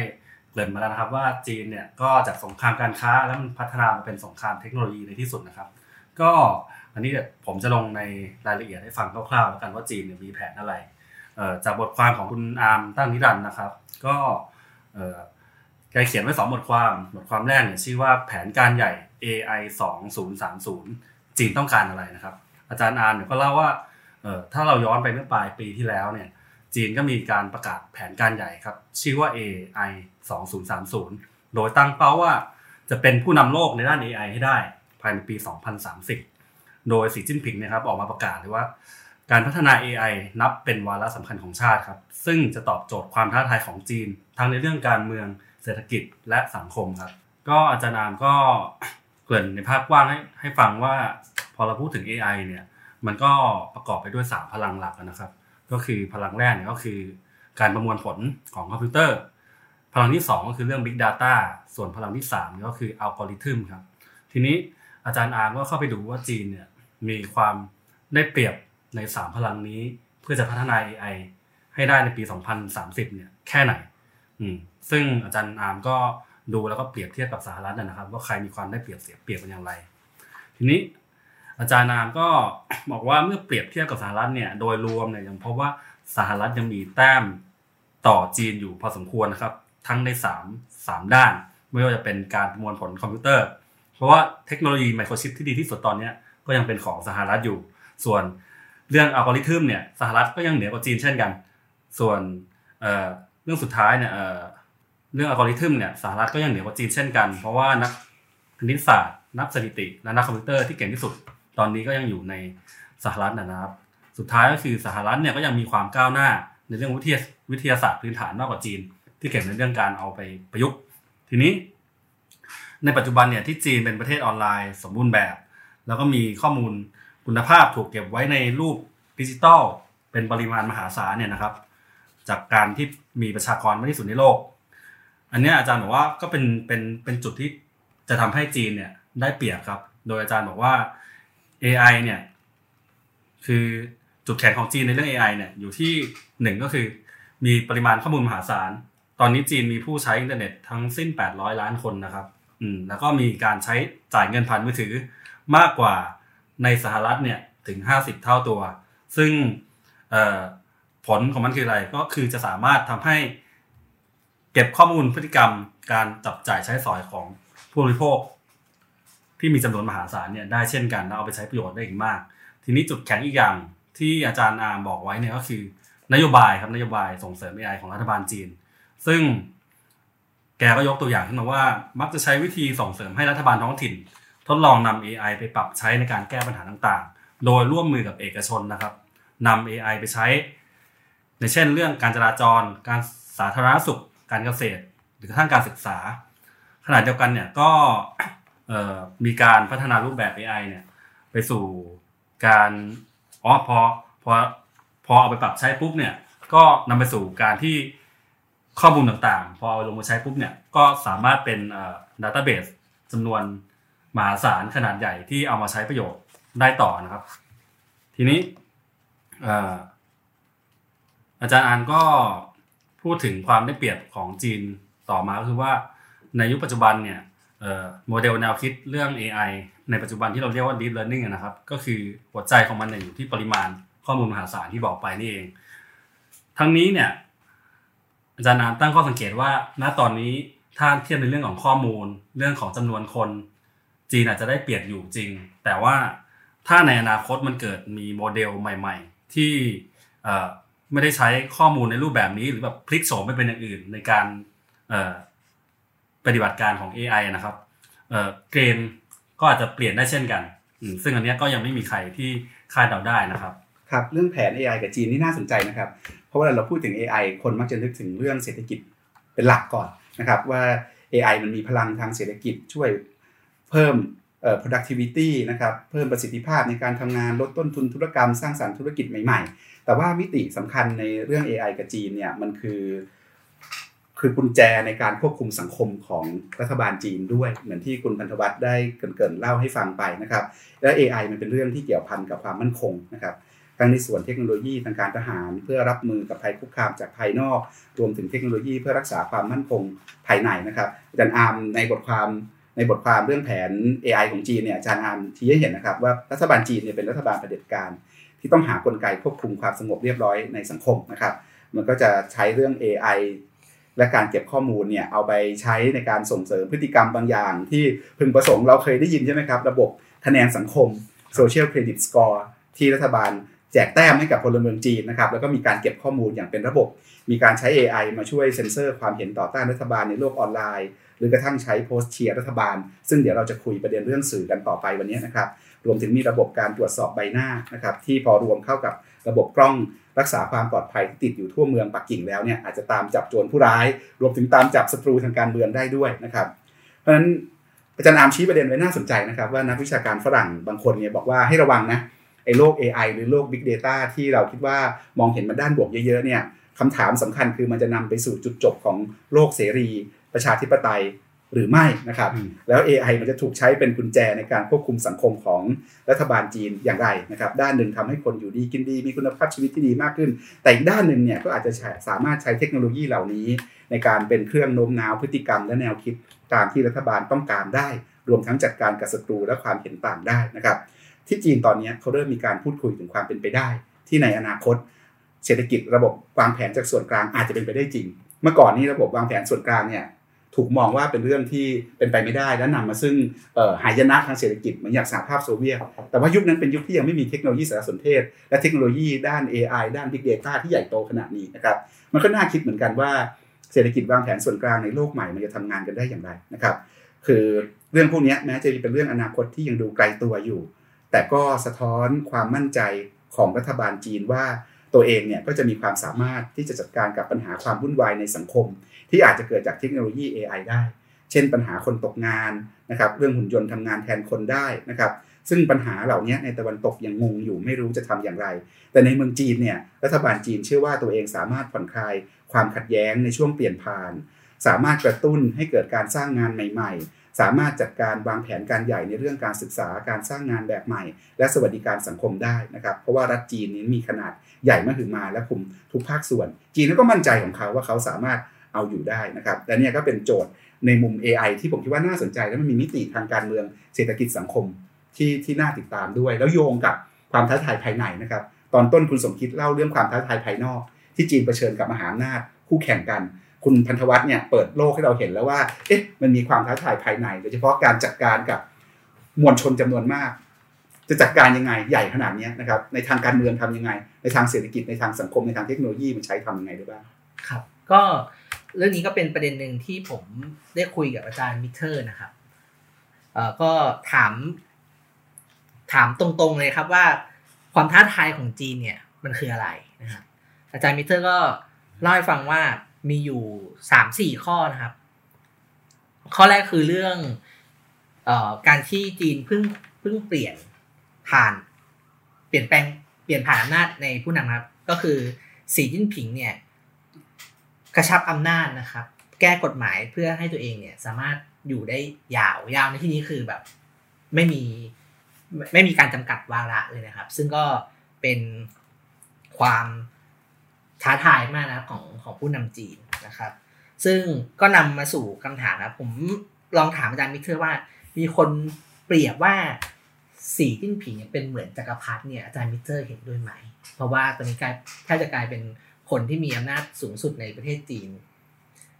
เกริ่นมาแล้วนะครับ ว่าจีนเนี่ยก็จากสงครามการค้าแล้วมันพัฒนามาเป็นสงครามเทคโนโลยีในที่สุดนะครับ ก็ อันนี้ผมจะลงในรายละเอียดให้ฟังคร่าวๆแล้วกันว่าจีนมีแผนอะไร จากบทความของคุณอาร์มตั้งนิรันด์นะครับ ก็แกเขียนไว้สองบทความ บทความแรกเนี่ยชื่อว่าแผนการใหญ่ AI 2030 จีนต้องการอะไรนะครับ อาจารย์อานเนี่ยก็เล่าว่าถ้าเราย้อนไปเมื่อปลายปีที่แล้วเนี่ยจีนก็มีการประกาศแผนการใหญ่ครับ ชื่อว่า AI 2030 โดยตั้งเป้าว่าจะเป็นผู้นำโลกในด้าน AI ให้ได้ ภายในปี 2030 โดยสีจิ้นผิงนะครับออกมาประกาศเลยว่า การพัฒนา AI นับเป็นวาระสำคัญของชาติครับ ซึ่งจะตอบโจทย์ความท้าทายของจีน ทั้งในเรื่องการเมืองเศรษฐกิจและสังคมครับ ก็อาจารย์นามก็เกริ่นในภาพกว้างให้ให้ฟังว่าพอเราพูดถึง AI เนี่ยมันก็ประกอบไปด้วย 3 พลังหลักนะครับ ก็คือพลังแรกเนี่ยก็คือการประมวลผลของคอมพิวเตอร์ พลังที่ 2 ก็คือเรื่อง Big Data ส่วนพลังที่3ก็คืออัลกอริทึมครับ ทีนี้อาจารย์อาร์ก็เข้าไปดูว่าจีนเนี่ย มีความได้เปรียบใน 3 พลังนี้ เพื่อจะพัฒนา AI ให้ได้ในปี 2030 เนี่ยแค่ไหน อืมซึ่งอาจารย์อาร์มก็ดูแล้วก็เปรียบเทียบกับสหรัฐนะครับ ว่าใครมีความได้เปรียบเสียเปรียบเป็นอย่างไร ทีนี้อาจารย์นามก็บอกว่าเมื่อเปรียบเทียบกับสหรัฐเนี่ยโดยรวมเนี่ยยังพบว่าสหรัฐยังมีแต้มต่อจีนอยู่พอสมควรนะครับ ทั้งใน3 3ด้าน ไม่ว่าจะเป็นการประมวลผลคอมพิวเตอร์ เพราะว่าเทคโนโลยีไมโครชิปที่ดีที่สุดตอนนี้ ก็ยังเป็นของสหรัฐอยู่ ส่วนเรื่องอัลกอริทึมเนี่ยสหรัฐก็ยังเหนือกว่าจีนเช่นกัน ส่วนเรื่องสุดท้ายเนี่ยเรื่องอัลกอริทึมเนี่ยสหรัฐก็ยังเหนือกว่าจีนเช่นกัน เพราะว่านักคณิตศาสตร์ นักสถิติ และนักคอมพิวเตอร์ที่เก่งที่สุด ตอนนี้ก็ยังอยู่ในสหรัฐนะครับ สุดท้ายก็คือสหรัฐเนี่ยก็ยังมีความก้าวหน้าในเรื่องวิทยาวิทยาศาสตร์พื้นฐานมากกว่าจีน ที่เก่งในเรื่องการเอาไปประยุกต์ ทีนี้ ในปัจจุบันเนี่ยที่จีนเป็นประเทศออนไลน์ สมบูรณ์แบบ แล้วก็มีข้อมูลคุณภาพถูกเก็บไว้ในรูปดิจิตอลเป็นปริมาณมหาศาลเนี่ยนะครับ จากการที่มีประชากรมากที่สุดในโลก อันนี้อาจารย์บอกว่าก็เป็นเป็นเป็นจุดที่จะทำให้จีนเนี่ยได้เปรียบครับ โดยอาจารย์บอกว่า AI เนี่ยคือจุดแข็งของจีนในเรื่อง AI เนี่ยอยู่ที่หนึ่งก็คือมีปริมาณข้อมูลมหาศาล ตอนนี้จีนมีผู้ใช้อินเทอร์เน็ตทั้งสิ้น 800 ล้านคนนะครับ อืม แล้วก็มีการใช้จ่ายเงินผ่านมือถือ มากกว่าในสหรัฐเนี่ยถึง 50 เท่าตัว ซึ่งผลของมันคืออะไรก็คือจะสามารถทำให้เก็บข้อมูลพฤติกรรมการจับจ่ายใช้สอยของผู้บริโภค ที่มีจำนวนมหาศาลเนี่ยได้เช่นกันแล้วเอาไปใช้ประโยชน์ได้อีกมาก ทีนี้จุดแข็งอีกอย่างที่อาจารย์อาร์มบอกไว้เนี่ยก็คือนโยบายครับนโยบายส่งเสริม AI ของรัฐบาลจีน ซึ่งแกก็ยกตัวอย่างขึ้นมาว่า มักจะใช้วิธีส่งเสริมให้รัฐบาลท้องถิ่น ทดลองนำ AI ไปปรับใช้ในการแก้ปัญหาต่างๆ โดยร่วมมือกับเอกชนนะครับนำ AI ไปใช้ ในเช่นเรื่องการจราจร การสาธารณสุข การเกษตร หรือกระทั่งการศึกษา ขณะเดียวกันเนี่ยก็มีการพัฒนารูปแบบ AI เนี่ยไปสู่การอ๋อพอพอพอเอาไปปรับใช้ปุ๊บเนี่ยก็นำไปสู่การที่ข้อมูลต่างๆ พอเอาลงมาใช้ปุ๊บเนี่ยก็สามารถเป็นดัตต้าเบสจำนวน มหาศาลขนาดใหญ่ที่เอามาใช้ประโยชน์ได้ต่อนะครับ ทีนี้อาจารย์อันก็พูดถึงความได้เปรียบของจีนต่อมาก็คือว่าในยุคปัจจุบันเนี่ยโมเดลแนวคิดเรื่อง AI ในปัจจุบันที่เราเรียกว่า deep learning นะครับ ก็คือหัวใจของมันอยู่ที่ปริมาณข้อมูลมหาศาลที่บอกไปนี่เอง ทั้งนี้เนี่ยอาจารย์นานตั้งข้อสังเกตว่าณตอนนี้ถ้าเทียบในเรื่องของข้อมูล เรื่องของจำนวนคน จีนอาจจะได้เปรียบอยู่จริง แต่ว่าถ้าในอนาคตมันเกิดมีโมเดลใหม่ ๆ ที่ไม่ได้ใช้ข้อมูลในรูปแบบนี้หรือแบบพลิกโฉมไปเป็นอย่างอื่นในการปฏิบัติการของ AI นะครับเกมก็อาจจะเปลี่ยนได้เช่นกัน ซึ่งอันนี้ก็ยังไม่มีใครที่คาดเดาได้นะครับครับเรื่องแผน AI กับจีนนี่น่าสนใจนะครับ เพราะว่าเราพูดถึง AI คนมักจะนึกถึงเรื่องเศรษฐกิจเป็นหลักก่อนนะครับว่า AI มันมีพลังทางเศรษฐกิจช่วย เพิ่ม productivity นะครับ เพิ่มประสิทธิภาพในการทำงานลดต้นทุนธุรกรรมสร้างสรรค์ธุรกิจใหม่ๆ แต่ว่ามิติสำคัญในเรื่อง AI กับจีนเนี่ยมันคือคือกุญแจในการควบคุมสังคมของรัฐบาลจีนด้วย เหมือนที่คุณพันธวัฒน์ได้เกินๆเล่าให้ฟังไปนะครับ และ AI มันเป็นเรื่องที่เกี่ยวพันกับความมั่นคงนะครับทั้งในส่วนเทคโนโลยีทางการทหาร เพื่อรับมือกับภัยคุกคามจากภายนอก รวมถึงเทคโนโลยีเพื่อรักษาความมั่นคงภายในนะครับอาจารย์อาร์มในบทความ ในบทความเรื่องแผน AI ของจีนเนี่ยอาจารย์อามชี้ให้เห็นนะครับว่ารัฐบาลจีนเนี่ยเป็นรัฐบาลเผด็จการที่ต้องหากลไกควบคุมความสงบเรียบร้อยในสังคมนะครับ มันก็จะใช้เรื่อง AI และการเก็บข้อมูลเนี่ยเอาไปใช้ในการส่งเสริมพฤติกรรมบางอย่าง ที่พึงประสงค์เราเคยได้ยินใช่ไหมครับ ระบบคะแนนสังคม Social Credit Score ที่รัฐบาลแจกแต้มให้กับพลเมืองจีนนะครับแล้วก็มีการเก็บข้อมูลอย่างเป็นระบบ มีการใช้ AI มาช่วยเซ็นเซอร์ความเห็นต่อต้านรัฐบาลในโลกออนไลน์ หรือกระทั่งใช้โพสต์เชียร์รัฐบาล ซึ่งเดี๋ยวเราจะคุยประเด็นเรื่องสื่อกันต่อไปวันนี้นะครับรวมถึงมีระบบการตรวจสอบใบหน้านะครับที่พอรวมเข้ากับระบบกล้องรักษาความปลอดภัยที่ติดอยู่ทั่วเมืองปักกิ่งแล้วเนี่ยอาจจะตามจับโจรผู้ร้าย รวมถึงตามจับศัตรูทางการเมืองได้ด้วยนะครับ เพราะฉะนั้นอาจารย์อามชี้ประเด็นไว้น่าสนใจนะครับว่านักวิชาการฝรั่งบางคนเนี่ยบอกว่าให้ระวังนะไอ้โลก AI หรือโลก Big Data ที่เราคิดว่ามองเห็นมันด้านบวกเยอะๆเนี่ยคำถามสำคัญคือมันจะนำไปสู่จุดจบของโลกเสรี ประชาธิปไตยหรือไม่นะครับ แล้ว AI มันจะถูกใช้เป็นกุญแจในการควบคุมสังคมของรัฐบาลจีนอย่างไรนะครับ ด้านหนึ่งทำให้คนอยู่ดีกินดี มีคุณภาพชีวิตที่ดีมากขึ้น แต่อีกด้านหนึ่งเนี่ยก็อาจจะสามารถใช้เทคโนโลยีเหล่านี้ ในการเป็นเครื่องโน้มน้าวพฤติกรรมและแนวคิดตามที่รัฐบาลต้องการได้ รวมทั้งจัดการกับศัตรูและความเห็นต่างได้นะครับ ที่จีนตอนนี้เขาเริ่มมีการพูดคุยถึงความเป็นไปได้ ที่ในอนาคต เศรษฐกิจระบบวางแผนจากส่วนกลางอาจจะเป็นไปได้จริง เมื่อก่อนนี้ระบบวางแผนส่วนกลางเนี่ย ถูกมองว่าเป็นเรื่องที่เป็นไปไม่ได้และนำมาซึ่งหายนะทางเศรษฐกิจเหมือนอย่างสหภาพโซเวียต แต่ว่ายุคนั้นเป็นยุคที่ยังไม่มีเทคโนโลยีสารสนเทศ และเทคโนโลยีด้าน AI ด้าน Big Data ที่ใหญ่โตขนาดนี้นะครับมันก็น่าคิดเหมือนกันว่าเศรษฐกิจวางแผนส่วนกลางในโลกใหม่มันจะทำงานกันได้อย่างไรนะครับคือเรื่องพวกนี้แม้จะเป็นเรื่องอนาคตที่ยังดูไกลตัวอยู่ แต่ก็สะท้อนความมั่นใจของรัฐบาลจีนว่าตัวเองเนี่ยก็จะมีความสามารถที่จะจัดการกับปัญหาความวุ่นวายในสังคม ที่อาจจะเกิดจากเทคโนโลยี AI ได้ เช่นปัญหาคนตกงานนะครับเรื่องหุ่นยนต์ทำงานแทนคนได้นะครับซึ่งปัญหาเหล่านี้ในตะวันตกยังงงอยู่ไม่รู้จะทำอย่างไร แต่ในเมืองจีนเนี่ยรัฐบาลจีนเชื่อว่าตัวเองสามารถผ่อนคลายความขัดแย้งในช่วงเปลี่ยนผ่าน สามารถกระตุ้นให้เกิดการสร้างงานใหม่ ๆ สามารถจัดการวางแผนการใหญ่ในเรื่องการศึกษาการสร้างงานแบบใหม่ และสวัสดิการสังคมได้นะครับเพราะว่ารัฐจีนนี้มีขนาดใหญ่มากถึงมาและคุมทุกภาคส่วน จีนก็มั่นใจของเขาว่าเขาสามารถ เอาอยู่ได้นะครับและนี่ก็เป็นโจทย์ในมุม AI ที่ผมคิดว่าน่าสนใจ และมันมีมิติทางการเมืองเศรษฐกิจสังคมที่ที่น่าติดตามด้วย แล้วโยงกับความท้าทายภายในนะครับ ตอนต้นคุณสมคิดเล่าเรื่องความท้าทายภายนอก ที่จีนเผชิญกับมหาอำนาจคู่แข่งกัน คุณพันธวัฒน์เนี่ยเปิดโลกให้เราเห็นแล้วว่าเอ๊ะมันมีความท้าทายภายใน โดยเฉพาะการจัดการกับมวลชนจำนวนมาก จะจัดการยังไงใหญ่ขนาดนี้นะครับในทางการเมืองทํำยังไง ในทางเศรษฐกิจในทางสังคมในทางเทคโนโลยีมันใช้ทำยังไงได้บ้างครับ ก็ เรื่องนี้ก็เป็นประเด็นหนึ่งที่ผมได้คุยกับอาจารย์มิเตอร์นะครับเอ่อก็ถาม ถามตรงๆเลยครับว่าความท้าทายของจีนเนี่ยมันคืออะไรนะครับอาจารย์มิเตอร์ก็เล่าให้ฟังว่ามีอยู่สามสี่ข้อนะครับ ข้อแรกคือเรื่องเอ่อการที่จีนเพิ่งเพิ่งเปลี่ยนผ่าน เปลี่ยนแปลงเปลี่ยนผ่านอำนาจในผู้นำครับ ก็คือสีจิ้นผิงเนี่ย กระชับอำนาจนะครับ แก้กฎหมายเพื่อให้ตัวเองเนี่ยสามารถอยู่ได้ยาวยาวในที่นี้คือแบบ ไม่มีไม่มีการจำกัดวาระเลยนะครับ ซึ่งก็เป็นความท้าทายมากนะของของผู้นำจีนนะครับ ซึ่งก็นำมาสู่คำถามนะผมลองถามอาจารย์มิเตอร์ว่า มีคนเปรียบว่าสีจิ้นผิงเป็นเหมือนจักรพรรดิเนี่ยอาจารย์มิเตอร์เห็นด้วยไหม เพราะว่าตอนนี้กลายแทบจะกลายเป็น คนที่มีอำนาจสูงสุดในประเทศจีน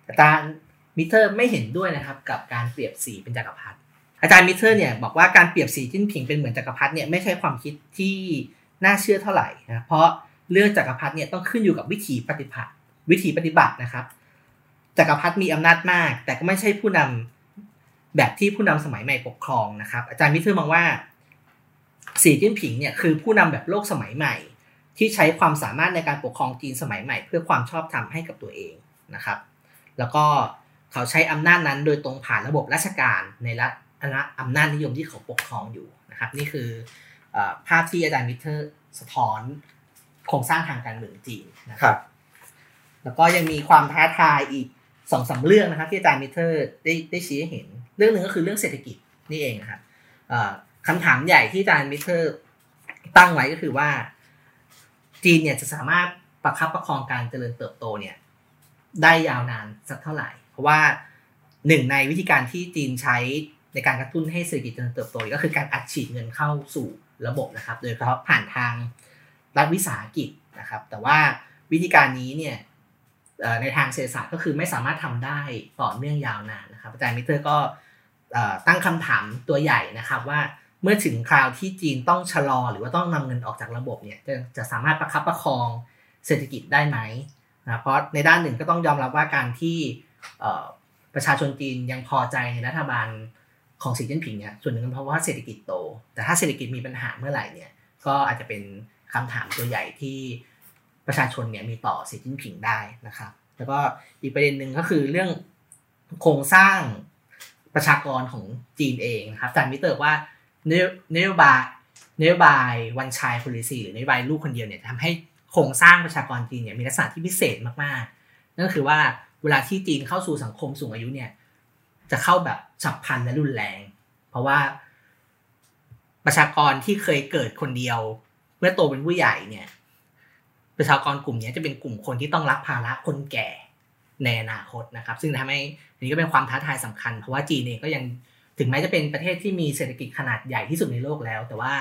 อาจารย์มิเตอร์ไม่เห็นด้วยนะครับกับการเปรียบสีเป็นจักรพรรดิอาจารย์มิเตอร์เนี่ยบอกว่าการเปรียบสีจิ้นผิงเป็นเหมือนจักรพรรดิเนี่ยไม่ใช่ความคิดที่น่าเชื่อเท่าไหร่นะเพราะเรื่องจักรพรรดิเนี่ยต้องขึ้นอยู่กับวิธีปฏิบัติวิธีปฏิบัตินะครับ จักรพรรดิมีอำนาจมาก แต่ก็ไม่ใช่ผู้นำแบบที่ผู้นำสมัยใหม่ปกครองนะครับ อาจารย์มิเตอร์มองว่าสีจิ้นผิงเนี่ยคือผู้นำแบบโลกสมัยใหม่ ที่ใช้ความสามารถในการปกครองจีนสมัยใหม่ เพื่อความชอบธรรมให้กับตัวเองนะครับ แล้วก็เขาใช้อำนาจนั้นโดยตรงผ่านระบบราชการในรัฐอำนาจนิยมที่เขาปกครองอยู่นะครับ นี่คือภาพที่อาจารย์มิเตอร์สะท้อนโครงสร้างทางการเมืองจีนนะครับ แล้วก็ยังมีความท้าทายอีกสองสาเรื่องนะครับ ที่อาจารย์มิเตอร์ได้ได้ชี้ให้เห็น เรื่องหนึ่งก็คือเรื่องเศรษฐกิจนี่เองนะครับคำถามใหญ่ที่อาจารย์มิเตอร์ตั้งไว้ก็คือว่า จีนเนี่ยจะสามารถประคับประคองการเจริญเติบโตเนี่ยได้ยาวนานสักเท่าไหร่ เพราะว่าหนึ่งในวิธีการที่จีนใช้ในการกระตุ้นให้เศรษฐกิจเจริญเติบโตก็คือการอัดฉีดเงินเข้าสู่ระบบนะครับ โดยเฉพาะผ่านทางรัฐวิสาหกิจนะครับ แต่ว่าวิธีการนี้เนี่ยในทางเศรษฐศาสตร์ก็คือไม่สามารถทำได้ต่อเนื่องยาวนานนะครับอาจารย์มิเตอร์ก็ตั้งคำถามตัวใหญ่นะครับว่า เมื่อถึงคราวที่จีนต้องชะลอหรือว่าต้องนำเงินออกจากระบบเนี่ยจะจะสามารถประคับประคองเศรษฐกิจได้ไหมนะเพราะในด้านหนึ่งก็ต้องยอมรับว่าการที่ประชาชนจีนยังพอใจในรัฐบาลของสีจิ้นผิงเนี่ยส่วนหนึ่งเพราะว่าเศรษฐกิจโต แต่ถ้าเศรษฐกิจมีปัญหาเมื่อไหร่เนี่ยก็อาจจะเป็นคำถามตัวใหญ่ที่ประชาชนเนี่ยมีต่อสีจิ้นผิงได้นะครับ แล้วก็อีกประเด็นหนึ่งก็คือเรื่องโครงสร้างประชากรของจีนเองนะครับอาจารย์มิเตอร์ว่า นโยบายนโยบายวันชาย policy หรือนโยบายลูกคนเดียวเนี่ยทำให้โครงสร้างประชากรจีนเนี่ยมีลักษณะที่พิเศษมากๆ นั่นก็คือว่าเวลาที่จีนเข้าสู่สังคมสูงอายุเนี่ยจะเข้าแบบฉับพลันและรุนแรง เพราะว่าประชากรที่เคยเกิดคนเดียว เมื่อโตเป็นผู้ใหญ่เนี่ยประชากรกลุ่มนี้จะเป็นกลุ่มคนที่ต้องรับภาระคนแก่ในอนาคตนะครับ ซึ่งทำให้นี้ก็เป็นความท้าทายสำคัญ เพราะว่าจีนเองก็ยัง ถึงแม้จะเป็นประเทศที่มีเศรษฐกิจขนาดใหญ่ที่สุดในโลกแล้ว แต่ว่า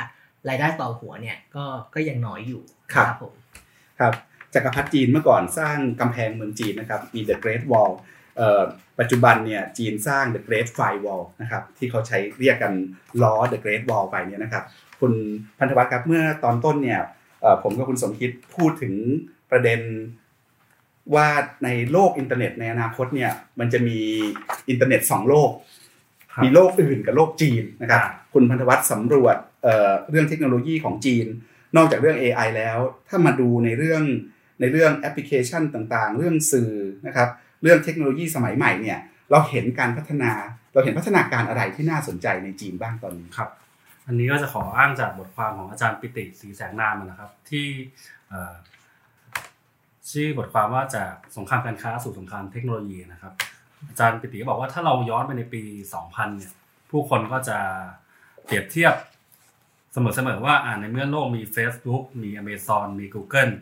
รายได้ต่อหัวเนี่ยก็ก็ยังน้อยอยู่ครับผมครับจักรพรรดิจีนเมื่อก่อนสร้างกำแพงเมืองจีนนะครับมี The Great Wall ปัจจุบันเนี่ยจีนสร้าง The Great Firewall นะครับที่เขาใช้เรียกกันล้อ The Great Wall ไปเนี่ยนะครับคุณพันธวัฒน์ครับเมื่อตอนต้นเนี่ยผมกับคุณสมคิดพูดถึงประเด็นว่าในโลกอินเทอร์เน็ตในอนาคตเนี่ยมันจะมีอินเทอร์เน็ตสองโลก มีโลกอื่นกับโลกจีนนะครับคุณพันธวัฒน์สำรวจเรื่องเทคโนโลยีของจีน นอกจากเรื่อง AI แล้ว ถ้ามาดูในเรื่องในเรื่องแอปพลิเคชันต่างๆ เรื่องสื่อนะครับเรื่องเทคโนโลยีสมัยใหม่เนี่ยเราเห็นการพัฒนาเราเห็นพัฒนาการอะไรที่น่าสนใจในจีนบ้างตอนนี้ครับ อันนี้ก็จะขออ้างจากบทความของอาจารย์ปิติศรีแสงนามนะครับ ที่ชื่อบทความว่าจากสงครามการค้าสู่สงครามเทคโนโลยีนะครับ อาจารย์ปิติก็บอกว่าถ้าเราย้อนไปในปี 2000 เนี่ย ผู้คนก็จะเปรียบเทียบเสมอๆว่าอ่าในเมื่อโลกมี Facebook มี Amazon มี Google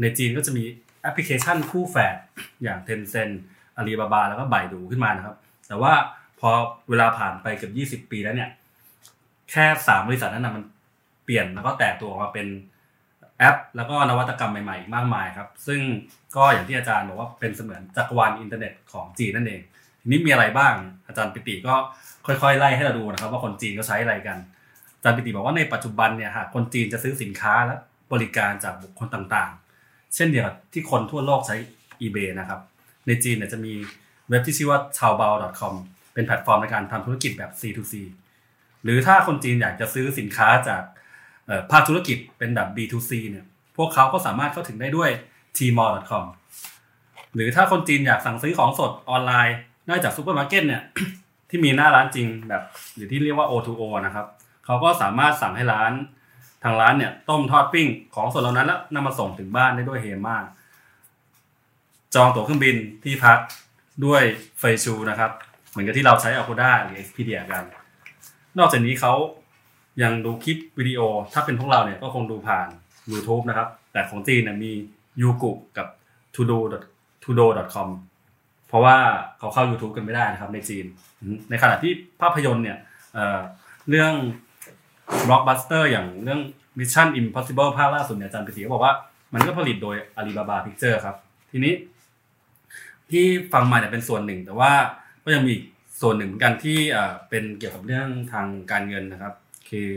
ในจีนก็จะมีแอปพลิเคชันคู่แฝดอย่าง Tencent Alibaba แล้วก็ไบดูขึ้นมานะครับ แต่ว่าพอเวลาผ่านไปเกือบ 20 ปีแล้วเนี่ย แค่สามบริษัทนั้นนะมันเปลี่ยนแล้วก็แตกตัวออกมาเป็น แอป แล้วก็นวัตกรรมใหม่ๆ มากมายครับ ซึ่งก็อย่างที่อาจารย์บอกว่าเป็นเสมือนจักรวาลอินเทอร์เน็ตของจีนนั่นเองทีนี้มีอะไรบ้าง อาจารย์ปิติก็ค่อยๆ ไล่ให้เราดูนะครับ ว่าคนจีนก็ใช้อะไรกัน อาจารย์ปิติบอกว่าในปัจจุบันเนี่ยหากคนจีนจะซื้อสินค้าและบริการจากบุคคลต่างๆ เช่นเดียวกับที่คนทั่วโลกใช้ eBay นะครับ ในจีนเนี่ยจะมีเว็บที่ชื่อว่า taobao.com เป็นแพลตฟอร์มในการทำธุรกิจแบบ C2C หรือถ้าคนจีนอยากจะซื้อสินค้าจาก ภาคธุรกิจเป็นแบบ B2C เนี่ยพวกเขาก็สามารถเข้าถึงได้ด้วย tmall.com หรือถ้าคนจีนอยากสั่งซื้อของสดออนไลน์ได้จากซูเปอร์มาร์เก็ตเนี่ยที่มีหน้าร้านจริงแบบหรือที่เรียกว่า O2O นะครับเขาก็สามารถสั่งให้ร้านทางร้านเนี่ยต้มทอดปิ้ง ของสดเหล่านั้นแล้วนำมาส่งถึงบ้านได้ด้วยเฮมาจองตั๋วเครื่องบินที่พักด้วยเฟยชูนะครับ เหมือนกับที่เราใช้ Agoda หรือ Expedia กัน นอกจากนี้เขา ยังดูคลิปวิดีโอ ถ้าเป็นพวกเราเนี่ยก็คงดูผ่าน YouTube นะครับ แต่ของจีนเนี่ยมียูกุกับ todo todo com เพราะว่าเขาเข้า YouTube กันไม่ได้นะครับในจีน ในขณะที่ภาพยนตร์เนี่ยเรื่องบล็อกบัสเตอร์อย่างเรื่อง Mission Impossible ภาคล่าสุดเนี่ยอาจารย์ปิติก็บอกว่า มันก็ผลิตโดย Alibaba Picture ครับ ทีนี้ ที่ฟังมาเนี่ยเป็นส่วนหนึ่ง แต่ว่าก็ยังมีส่วนหนึ่งเหมือนกันที่เป็นเกี่ยวกับเรื่องทางการเงินนะครับ คือ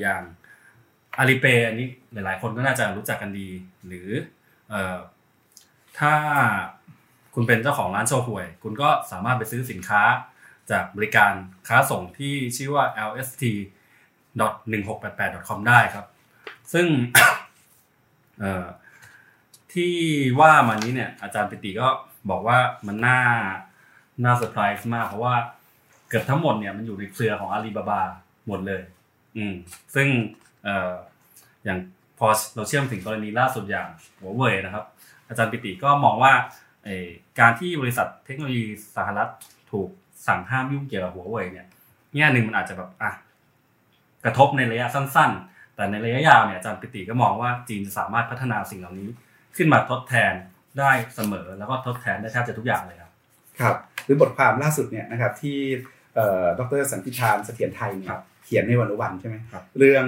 อย่างอาลีเปย์อันนี้หลาย ๆ คนก็น่าจะรู้จักกันดี หรือถ้าคุณเป็นเจ้าของร้านโชห่วย คุณก็สามารถไปซื้อสินค้าจากบริการค้าส่งที่ชื่อว่า lst 1688 com ได้ครับ ซึ่งที่ว่ามานี้เนี่ย อาจารย์ปิติก็บอกว่ามันน่าน่าเซอร์ไพรส์มาก เพราะว่าเกือบทั้งหมดเนี่ยมันอยู่ในเครือของอาลีบาบา หมดเลย อืมซึ่งเอ่ออย่างพอเราเชื่อมถึงกรณีล่าสุดอย่างหัวเว่ยนะครับ อาจารย์ปิติก็มองว่าการที่บริษัทเทคโนโลยีสหรัฐถูกสั่งห้ามยุ่งเกี่ยวกับหัวเว่ยเนี่ยแง่หนึ่งมันอาจจะแบบอะกระทบในระยะสั้น ๆ แต่ในระยะยาวเนี่ยอาจารย์ปิติก็มองว่าจีนจะสามารถพัฒนาสิ่งเหล่านี้ ขึ้นมาทดแทนได้เสมอ แล้วก็ทดแทนได้แทบจะทุกอย่างเลยครับ ครับ หรือบทความล่าสุดเนี่ยนะครับที่ดรสันติธานเสถียรไทยเนี่ย เขียนในวันวันใช่ไหมเรื่อง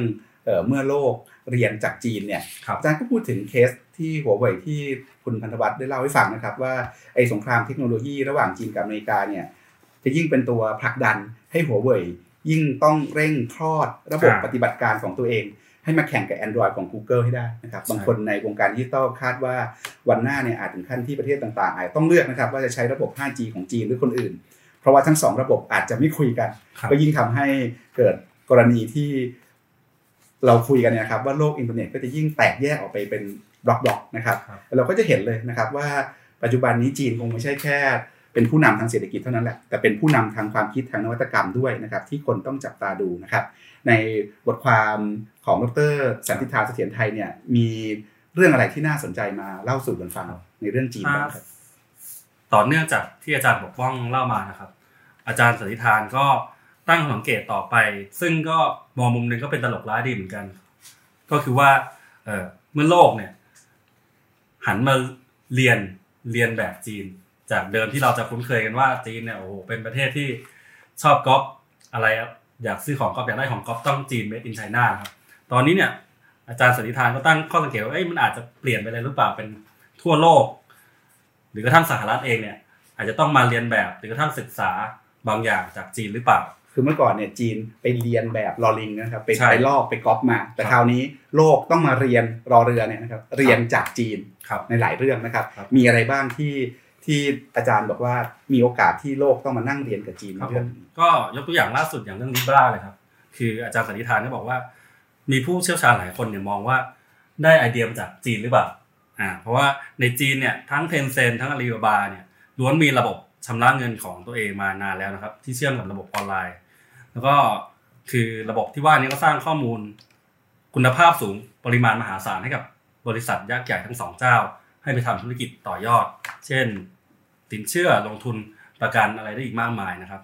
เมื่อโลกเรียนจากจีนเนี่ยอาจารย์ก็พูดถึงเคสที่หัวเว่ยที่คุณพันธวัฒน์ได้เล่าให้ฟังนะครับ ว่าไอ้สงครามเทคโนโลยีระหว่างจีนกับอเมริกาเนี่ยจะยิ่งเป็นตัวผลักดันให้หัวเว่ยยิ่งต้องเร่งคลอดระบบครับปฏิบัติการของตัวเอง ให้มาแข่งกับ Android ของ Google ให้ได้นะครับบางคนในวงการดิจิตอลคาดว่าวันหน้าเนี่ยอาจถึงขั้นที่ประเทศต่างๆอาจต้องเลือกนะครับว่าจะใช้ระบบ 5G ของจีนหรือคนอื่น เพราะว่าทั้งสองระบบอาจจะไม่คุยกันครับก็ยิ่งทำให้เกิดกรณีที่เราคุยกันเนี่ยนะครับว่าโลกอินเทอร์เน็ตก็จะยิ่งแตกแยกออกไปเป็นบล็อกๆนะครับครับ เราก็จะเห็นเลยนะครับว่าปัจจุบันนี้จีนคงไม่ใช่แค่ เป็นผู้นำทางเศรษฐกิจเท่านั้นแหละแต่เป็นผู้นำทางความคิดทางนวัตกรรมด้วยนะครับ ที่คนต้องจับตาดูนะครับ ในบทความของดรสันติธาเสถียรไทยเนี่ยมีเรื่องอะไรที่น่าสนใจมาเล่าสู่กันฟังในเรื่องจีนบ้างครับ ต่อเนื่องจากที่อาจารย์ปกป้องเล่ามานะครับ อาจารย์สันติธานก็ตั้งสังเกตต่อไป ซึ่งก็มองมุมหนึ่งก็เป็นตลกร้ายดีเหมือนกัน ก็คือว่าเออเมื่อโลกเนี่ย หันมาเรียนเรียนแบบจีน จากเดิมที่เราจะคุ้นเคยกันว่าจีนเนี่ยโอ้โหเป็นประเทศที่ชอบก๊อปอะไรอยากซื้อของก๊อปอยากได้ของก๊อปต้องจีน made in China ครับตอนนี้เนี่ยอาจารย์สันติธานก็ตั้งข้อสังเกตว่าเอ้ยมันอาจจะเปลี่ยนไปเลยหรือเปล่าเป็นทั่วโลก หรือกระทั่งสหรัฐเองเนี่ย อาจจะต้องมาเรียนแบบหรือกระทั่งศึกษาบางอย่างจากจีนหรือเปล่า คือเมื่อก่อนเนี่ยจีนไปเลียนแบบลอลิงนะครับไปใช่ไปลอกไปก๊อปมา แต่ครับคราวนี้โลกต้องมาเรียนรอเรือเนี่ยนะครับเรียนจากจีนครับในหลายเรื่องนะครับครับ มีอะไรบ้างที่ที่อาจารย์บอกว่ามีโอกาสที่โลกต้องมานั่งเรียนกับจีนครับผเรื่อมงนี้ก็ยกตัวอย่างล่าสุดอย่างเรื่องลิบราเลยครับ คืออาจารย์สันนิษฐานก็บอกว่า มีผู้เชี่ยวชาญหลายคนเนี่ยมองว่าได้ไอเดียมาจากจีนหรือเปล่า อ่าเพราะว่าในจีนเนี่ยทั้งเทนเซ n ทั้งอาลีบาบาเนี่ยล้วนมีระบบชำระเงินของตัวเองมานานแล้วนะครับ ที่เชื่อมกับระบบออนไลน์ แล้วก็คือระบบที่ว่านี้ก็สร้างข้อมูล คุณภาพสูงปริมาณมหาศาลให้กับบริษัทยักษ์ใหญ่ทั้งสองเจ้า ให้ไปทำธุรกิจต่อยอด เช่นสินเชื่อลงทุนประกันอะไรได้อีกมากมายนะครับ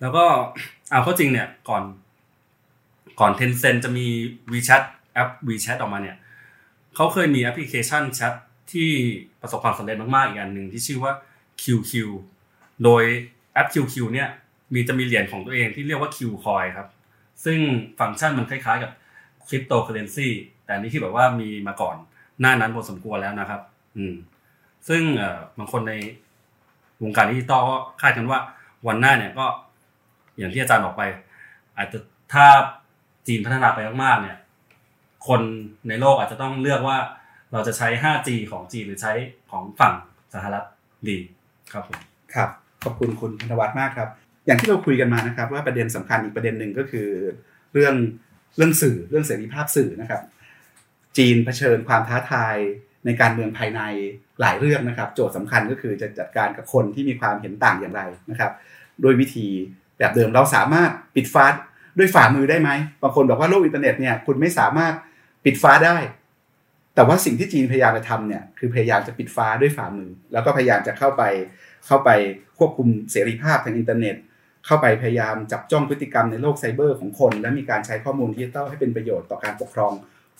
แล้วก็เอาเข้าจริงเนี่ยก่อนก่อน Tencent จะมี WeChat แอป WeChat ออกมาเนี่ย เขาเคยมีแอปพลิเคชันแชทที่ประสบความสำเร็จมากๆอีกอันหนึ่งที่ชื่อว่า QQ โดยแอป QQ เนี่ยมีจะมีเหรียญของตัวเองที่เรียกว่า Qcoin ครับ ซึ่งฟังก์ชันมันคล้ายๆกับคริปโตเคอเรนซีแต่นี้ที่แบบว่ามีมาก่อนหน้านั้นพอสมควรแล้วนะครับ อืม ซึ่งบางคนในวงการดิจิตอลก็คาดกันว่าวันหน้าเนี่ยก็อย่างที่อาจารย์บอกไป อาจจะถ้าจีนพัฒนาไปมากๆเนี่ย คนในโลกอาจจะต้องเลือกว่าเราจะใช้ 5G ของจีนหรือใช้ของฝั่งสหรัฐดีครับผมครับขอบคุณคุณพันธวัฒน์มากครับ อย่างที่เราคุยกันมานะครับ ว่าประเด็นสำคัญอีกประเด็นหนึ่งก็คือ เรื่องเรื่องสื่อเรื่องเสรีภาพสื่อนะครับ จีนเผชิญความท้าทายในการเมืองภายในหลายเรื่องนะครับ โจทย์สำคัญก็คือจะจัดการกับคนที่มีความเห็นต่างอย่างไรนะครับ โดยวิธีแบบเดิมเราสามารถปิดฟ้าด้วยฝ่ามือได้ไหมบางคนบอกว่าโลกอินเทอร์เน็ตเนี่ยคุณไม่สามารถ ปิดฟ้าได้ แต่ว่าสิ่งที่จีนพยายามจะทำเนี่ยคือพยายามจะปิดฟ้าด้วยฝ่ามือ แล้วก็พยายามจะเข้าไปเข้าไปควบคุมเสรีภาพทางอินเทอร์เน็ต เข้าไปพยายามจับจ้องพฤติกรรมในโลกไซเบอร์ของคน และมีการใช้ข้อมูลดิจิทัลให้เป็นประโยชน์ต่อการปกครอง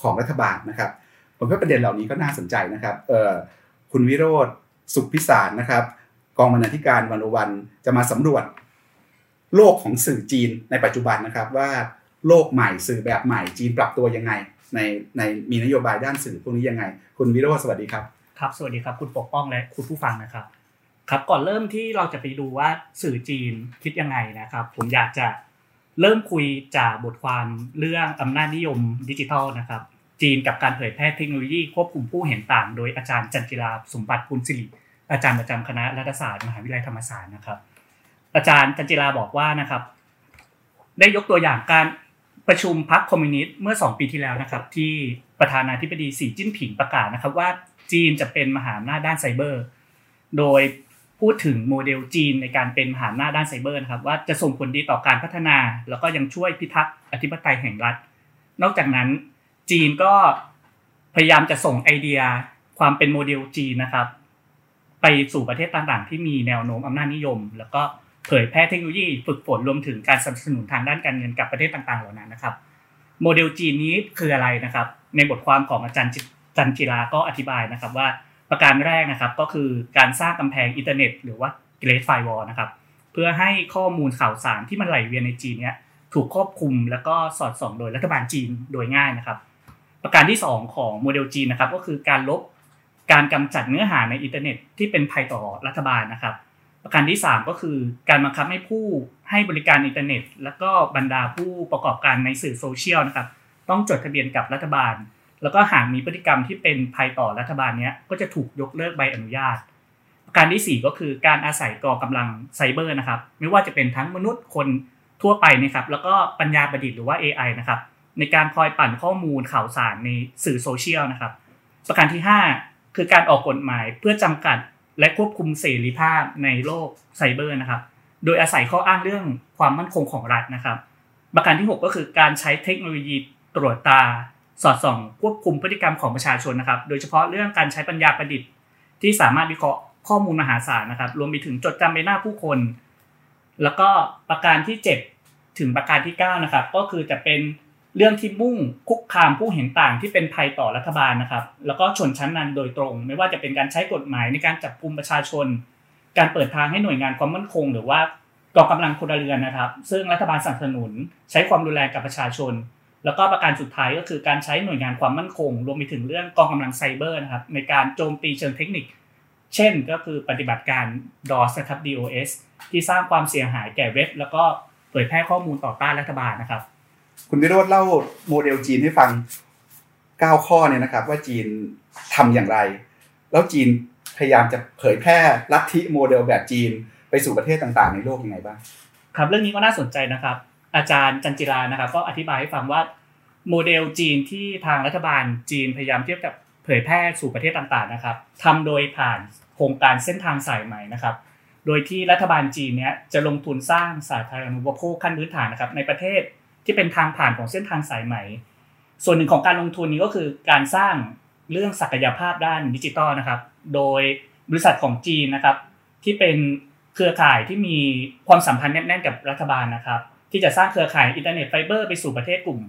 ของรัฐบาลนะครับผมว่าประเด็นเหล่านี้ก็น่าสนใจนะครับเอ่อคุณวิโรธสุขพิสารนะครับ กองบรรณาธิการวันวันจะมาสำรวจ โลกของสื่อจีนในปัจจุบันนะครับว่าโลกใหม่สื่อแบบใหม่จีนปรับตัวยังไง ในในมีนโยบายด้านสื่อพวกนี้ยังไง คุณวิโรธสวัสดีครับ ครับ สวัสดีครับ คุณปกป้องและคุณผู้ฟังนะครับ ครับก่อนเริ่มที่เราจะไปดูว่าสื่อจีนคิดยังไงนะครับ ผมอยากจะเริ่มคุยจากบทความเรื่องอำนาจนิยมดิจิทัลนะครับ จีนกับการเผยแพร่เทคโนโลยีควบคุมผู้เห็นต่าง โดยอาจารย์จันจิราสมบัติปุณศิริอาจารย์ประจำคณะรัฐศาสตร์มหาวิทยาลัยธรรมศาสตร์นะครับ อาจารย์จันจิราบอกว่านะครับ ได้ยกตัวอย่างการ ประชุมพรรคคอมมิวนิสต์เมื่อ 2 ปีที่แล้วนะครับที่ประธานาธิบดีสีจิ้นผิงประกาศนะครับว่าจีนจะเป็นมหาอำนาจด้านไซเบอร์ โดยพูดถึงโมเดลจีนในการเป็นมหาอำนาจด้านไซเบอร์นะครับว่าจะส่งผลดีต่อการพัฒนา แล้วก็ยังช่วยพิทักษ์อธิปไตยแห่งรัฐ นอกจากนั้นจีนก็พยายามจะส่งไอเดียความเป็นโมเดลจีนนะครับ ไปสู่ประเทศต่างๆ ที่มีแนวโน้มอำนาจนิยม แล้วก็ เผยแพร่เทคโนโลยีฝึกฝนรวมถึงการสนับสนุนทางด้านการเงินกับประเทศต่างๆเหล่านั้นนะครับ โมเดลจีนนี้คืออะไรนะครับ ในบทความของอาจารย์จันจิราก็อธิบายนะครับว่าประการแรกนะครับก็คือการสร้างกำแพงอินเทอร์เน็ต หรือว่า Great Firewall นะครับเพื่อให้ข้อมูลข่าวสารที่มันไหลเวียนในจีนเนี้ยถูกควบคุมแล้วก็สอดส่องโดยรัฐบาลจีนโดยง่ายนะครับ ประการที่ 2 ของโมเดลจีนนะครับก็คือการลบการกำจัดเนื้อหาในอินเทอร์เน็ตที่เป็นภัยต่อรัฐบาลนะครับ ประการที่ 3 ก็คือการบังคับให้ผู้ให้บริการอินเทอร์เน็ต แล้วก็บรรดาผู้ประกอบการในสื่อโซเชียลนะครับ ต้องจดทะเบียนกับรัฐบาล แล้วก็หากมีพฤติกรรมที่เป็นภัยต่อรัฐบาลเนี้ยก็จะถูกยกเลิกใบอนุญาต ประการที่ 4 ก็คือการอาศัยกองกำลังไซเบอร์นะครับ ไม่ว่าจะเป็นทั้งมนุษย์คนทั่วไปนะครับ แล้วก็ปัญญาประดิษฐ์หรือว่า AI นะครับ ในการคอยปั่นข้อมูลข่าวสารในสื่อโซเชียลนะครับ ประการที่ 5 คือการออกกฎหมายเพื่อจำกัด และควบคุมเสรีภาพในโลกไซเบอร์นะครับ โดยอาศัยข้ออ้างเรื่องความมั่นคงของรัฐนะครับ ประการที่ 6 ก็คือการใช้เทคโนโลยีตรวจตา สอดส่อง ควบคุมพฤติกรรมของประชาชนนะครับ โดยเฉพาะเรื่องการใช้ปัญญาประดิษฐ์ ที่สามารถวิเคราะห์ข้อมูลมหาศาลนะครับ รวมไปถึงจดจำใบหน้าผู้คน แล้วก็ประการที่ 7 ถึงประการที่ 9 นะครับ ก็คือจะเป็น เรื่องที่มุ่งคุกคามผู้เห็นต่างที่เป็นภัยต่อรัฐบาลนะครับ แล้วก็ชนชั้นนั้นโดยตรง ไม่ว่าจะเป็นการใช้กฎหมายในการจับกุมประชาชน การเปิดทางให้หน่วยงานความมั่นคง หรือว่ากองกำลังพลเรือนนะครับ ซึ่งรัฐบาลสนับสนุน ใช้ความรุนแรงกับประชาชน แล้วก็ประการสุดท้ายก็คือการใช้หน่วยงานความมั่นคง รวมไปถึงเรื่องกองกำลังไซเบอร์นะครับในการโจมตีเชิงเทคนิค เช่นก็คือปฏิบัติการ DOS นะครับ DOS ที่สร้างความเสียหายแก่เว็บ แล้วก็เผยแพร่ข้อมูลต่อต้านรัฐบาลนะครับ คุณวิโรธเล่าโมเดลจีนให้ฟัง 9 ข้อเนี่ยนะครับ ว่าจีนทำอย่างไร แล้วจีนพยายามจะเผยแพร่ลัทธิโมเดลแบบจีนไปสู่ประเทศต่างๆ ในโลกยังไงบ้างครับเรื่องนี้ก็น่าสนใจนะครับ อาจารย์จันจิรานะครับ ก็อธิบายให้ฟังว่าโมเดลจีนที่ทางรัฐบาลจีนพยายามเทียบกับเผยแพร่สู่ประเทศต่างๆนะครับทำโดยผ่านโครงการเส้นทางสายไหมนะครับ โดยที่รัฐบาลจีนเนี้ยจะลงทุนสร้างสาธารณูปโภคขั้นพื้นฐานนะครับในประเทศ ที่เป็นทางผ่านของเส้นทางสายไหม ส่วนหนึ่งของการลงทุนนี้ก็คือการสร้างเรื่องศักยภาพด้านดิจิทัลนะครับ โดยบริษัทของจีนนะครับ ที่เป็นเครือข่ายที่มีความสัมพันธ์แน่นๆกับรัฐบาลนะครับ ที่จะสร้างเครือข่ายอินเทอร์เน็ตไฟเบอร์ไปสู่ประเทศกลุ่ม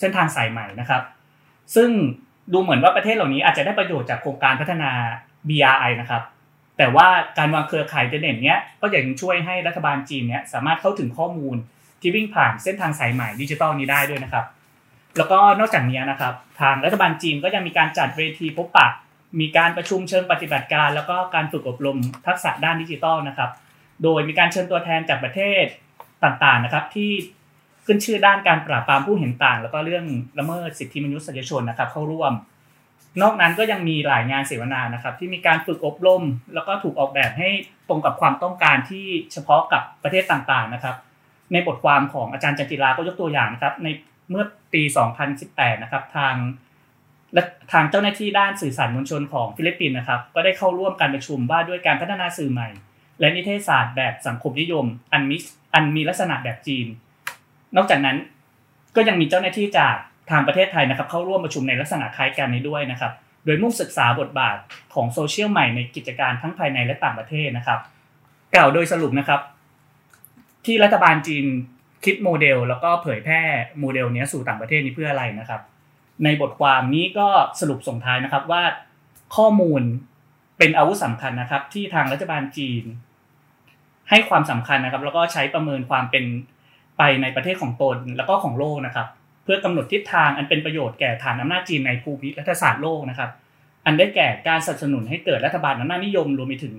เส้นทางสายไหมนะครับ ซึ่งดูเหมือนว่าประเทศเหล่านี้อาจจะได้ประโยชน์จากโครงการพัฒนา BRI นะครับ แต่ว่าการวางเครือข่ายอินเทอร์เน็ตเนี้ยก็ยังช่วยให้รัฐบาลจีนเนี้ยสามารถเข้าถึงข้อมูล ที่วิ่งผ่านเส้นทางสายไหมดิจิทัลนี้ได้ด้วยนะครับ แล้วก็นอกจากนี้นะครับ ทางรัฐบาลจีนก็ยังมีการจัดเวทีพบปะ มีการประชุมเชิงปฏิบัติการ แล้วก็การฝึกอบรมทักษะด้านดิจิทัลนะครับ โดยมีการเชิญตัวแทนจากประเทศต่างๆนะครับที่ขึ้นชื่อด้านการปราบปรามผู้เห็นต่าง แล้วก็เรื่องละเมิดสิทธิมนุษยชนนะครับ เข้าร่วม นอกนั้นก็ยังมีหลายงานเสวนานะครับ ที่มีการฝึกอบรม แล้วก็ถูกออกแบบให้ตรงกับความต้องการที่เฉพาะกับประเทศต่างๆนะครับ ในบทความของอาจารย์จันจิราก็ยกตัวอย่างนะครับ ในเมื่อปี 2018 นะครับ ทางและทางเจ้าหน้าที่ด้านสื่อสารมวลชนของฟิลิปปินส์นะครับ ก็ได้เข้าร่วมการประชุมว่าด้วยการพัฒนาสื่อใหม่ และนิเทศศาสตร์แบบสังคมนิยม อันมิอันมีลักษณะแบบจีน นอกจากนั้นก็ยังมีเจ้าหน้าที่จากทางประเทศไทยนะครับ เข้าร่วมประชุมในลักษณะคล้ายกันนี้ด้วยนะครับ โดยมุ่งศึกษาบทบาทของโซเชียลใหม่ในกิจการทั้งภายในและต่างประเทศนะครับ กล่าวโดยสรุปนะครับ ที่รัฐบาลจีนคิดโมเดล แล้วก็เผยแพร่โมเดลนี้สู่ต่างประเทศนี้เพื่ออะไรนะครับ ในบทความนี้ก็สรุปส่งท้ายนะครับว่าข้อมูลเป็นอาวุธสำคัญนะครับ ที่ทางรัฐบาลจีน ให้ความสำคัญนะครับ แล้วก็ใช้ประเมินความเป็นไปในประเทศของตนแล้วก็ของโลกนะครับ เพื่อกำหนดทิศทางอันเป็นประโยชน์แก่ฐานอำนาจจีนในภูมิรัฐศาสตร์โลกนะครับ อันได้แก่การสนับสนุนให้เกิดรัฐบาลอำนาจนิยมรวมไปถึง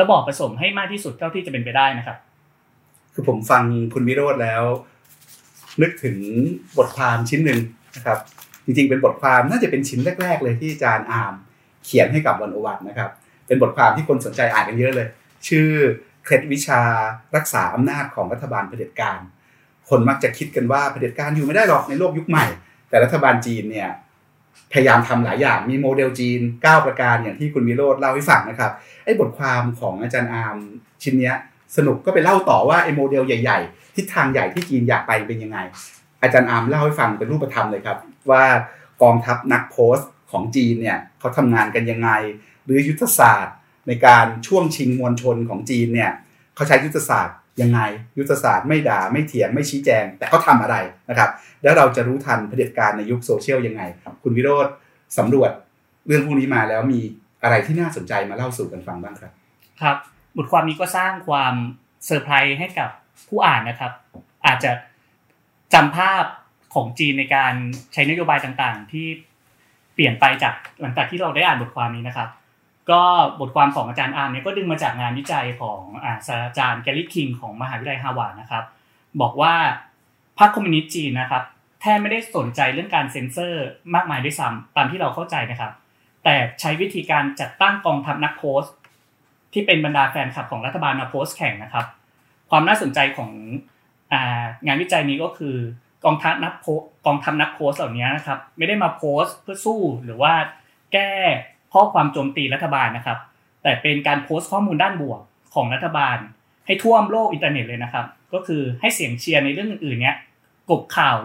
ระบอบผสมให้มากที่สุดเท่าที่จะเป็นไปได้นะครับ คือผมฟังคุณวิโรธแล้ว นึกถึงบทความชิ้นหนึ่งนะครับ จริงๆ เป็นบทความน่าจะเป็นชิ้นแรก ๆ เลยที่อาจารย์อาร์มเขียนให้กับ One-O-One นะครับ เป็นบทความที่คนสนใจอ่านกันเยอะเลย ชื่อเคล็ดวิชารักษาอำนาจของรัฐบาลเผด็จการ คนมักจะคิดกันว่าเผด็จการอยู่ไม่ได้หรอกในโลกยุคใหม่ แต่รัฐบาลจีนเนี่ยพยายามทำหลายอย่างมีโมเดลจีน 9 ประการอย่างที่คุณวิโรธเล่าให้ฟังนะครับไอ้บทความของอาจารย์อาร์มชิ้นเนี้ย สนุกก็ไปเล่าต่อว่าไอ้โมเดลใหญ่ ๆ ทิศทางใหญ่ที่จีนอยากไปเป็นยังไง อาจารย์อาร์มเล่าให้ฟังเป็นรูปธรรมเลยครับ ว่ากองทัพนักโพสต์ของจีนเนี่ยเขาทำงานกันยังไง หรือยุทธศาสตร์ ในการช่วงชิงมวลชนของจีนเนี่ยเขาใช้ยุทธศาสตร์ยังไง ยุทธศาสตร์ไม่ด่าไม่เถียงไม่ชี้แจง แต่เขาทำอะไรนะครับ แล้วเราจะรู้ทันเผด็จการในยุคโซเชียลยังไงคุณวิโรธสำรวจเรื่องพวกนี้มาแล้วมีอะไรที่น่าสนใจมาเล่าสู่กันฟังบ้างครับ ครับ บทความนี้ก็สร้างความเซอร์ไพรส์ให้กับผู้อ่านนะครับ อาจจะจำภาพของจีนในการใช้นโยบายต่างๆ ที่เปลี่ยนไปจากหลังจากที่เราได้อ่านบทความนี้นะครับ ก็บทความของอาจารย์อาร์มเนี่ยก็ดึงมาจากงานวิจัยของศาสตราจารย์แกรี่คิงของมหาวิทยาลัยฮาร์วาร์ดนะครับ บอกว่าพรรคคอมมิวนิสต์จีนนะครับแทบไม่ได้สนใจเรื่องการเซ็นเซอร์มากมายด้วยซ้ำตามที่เราเข้าใจนะครับ แต่ใช้วิธีการจัดตั้งกองทัพนักโพสต์ ที่เป็นบรรดาแฟนคลับของรัฐบาลมาโพสต์แข่งนะครับ ความน่าสนใจของงานวิจัยนี้ก็คือกองทัพนักโพกองทัพนักโพสต์เหล่านี้นะครับไม่ได้มาโพสต์เพื่อสู้หรือว่าแก้ข้อความโจมตีรัฐบาลนะครับ แต่เป็นการโพสต์ข้อมูลด้านบวกของรัฐบาล ให้ท่วมโลกอินเทอร์เน็ตเลยนะครับ ก็คือให้เสียงเชียร์ในเรื่องอื่นๆเนี้ยกบข่าว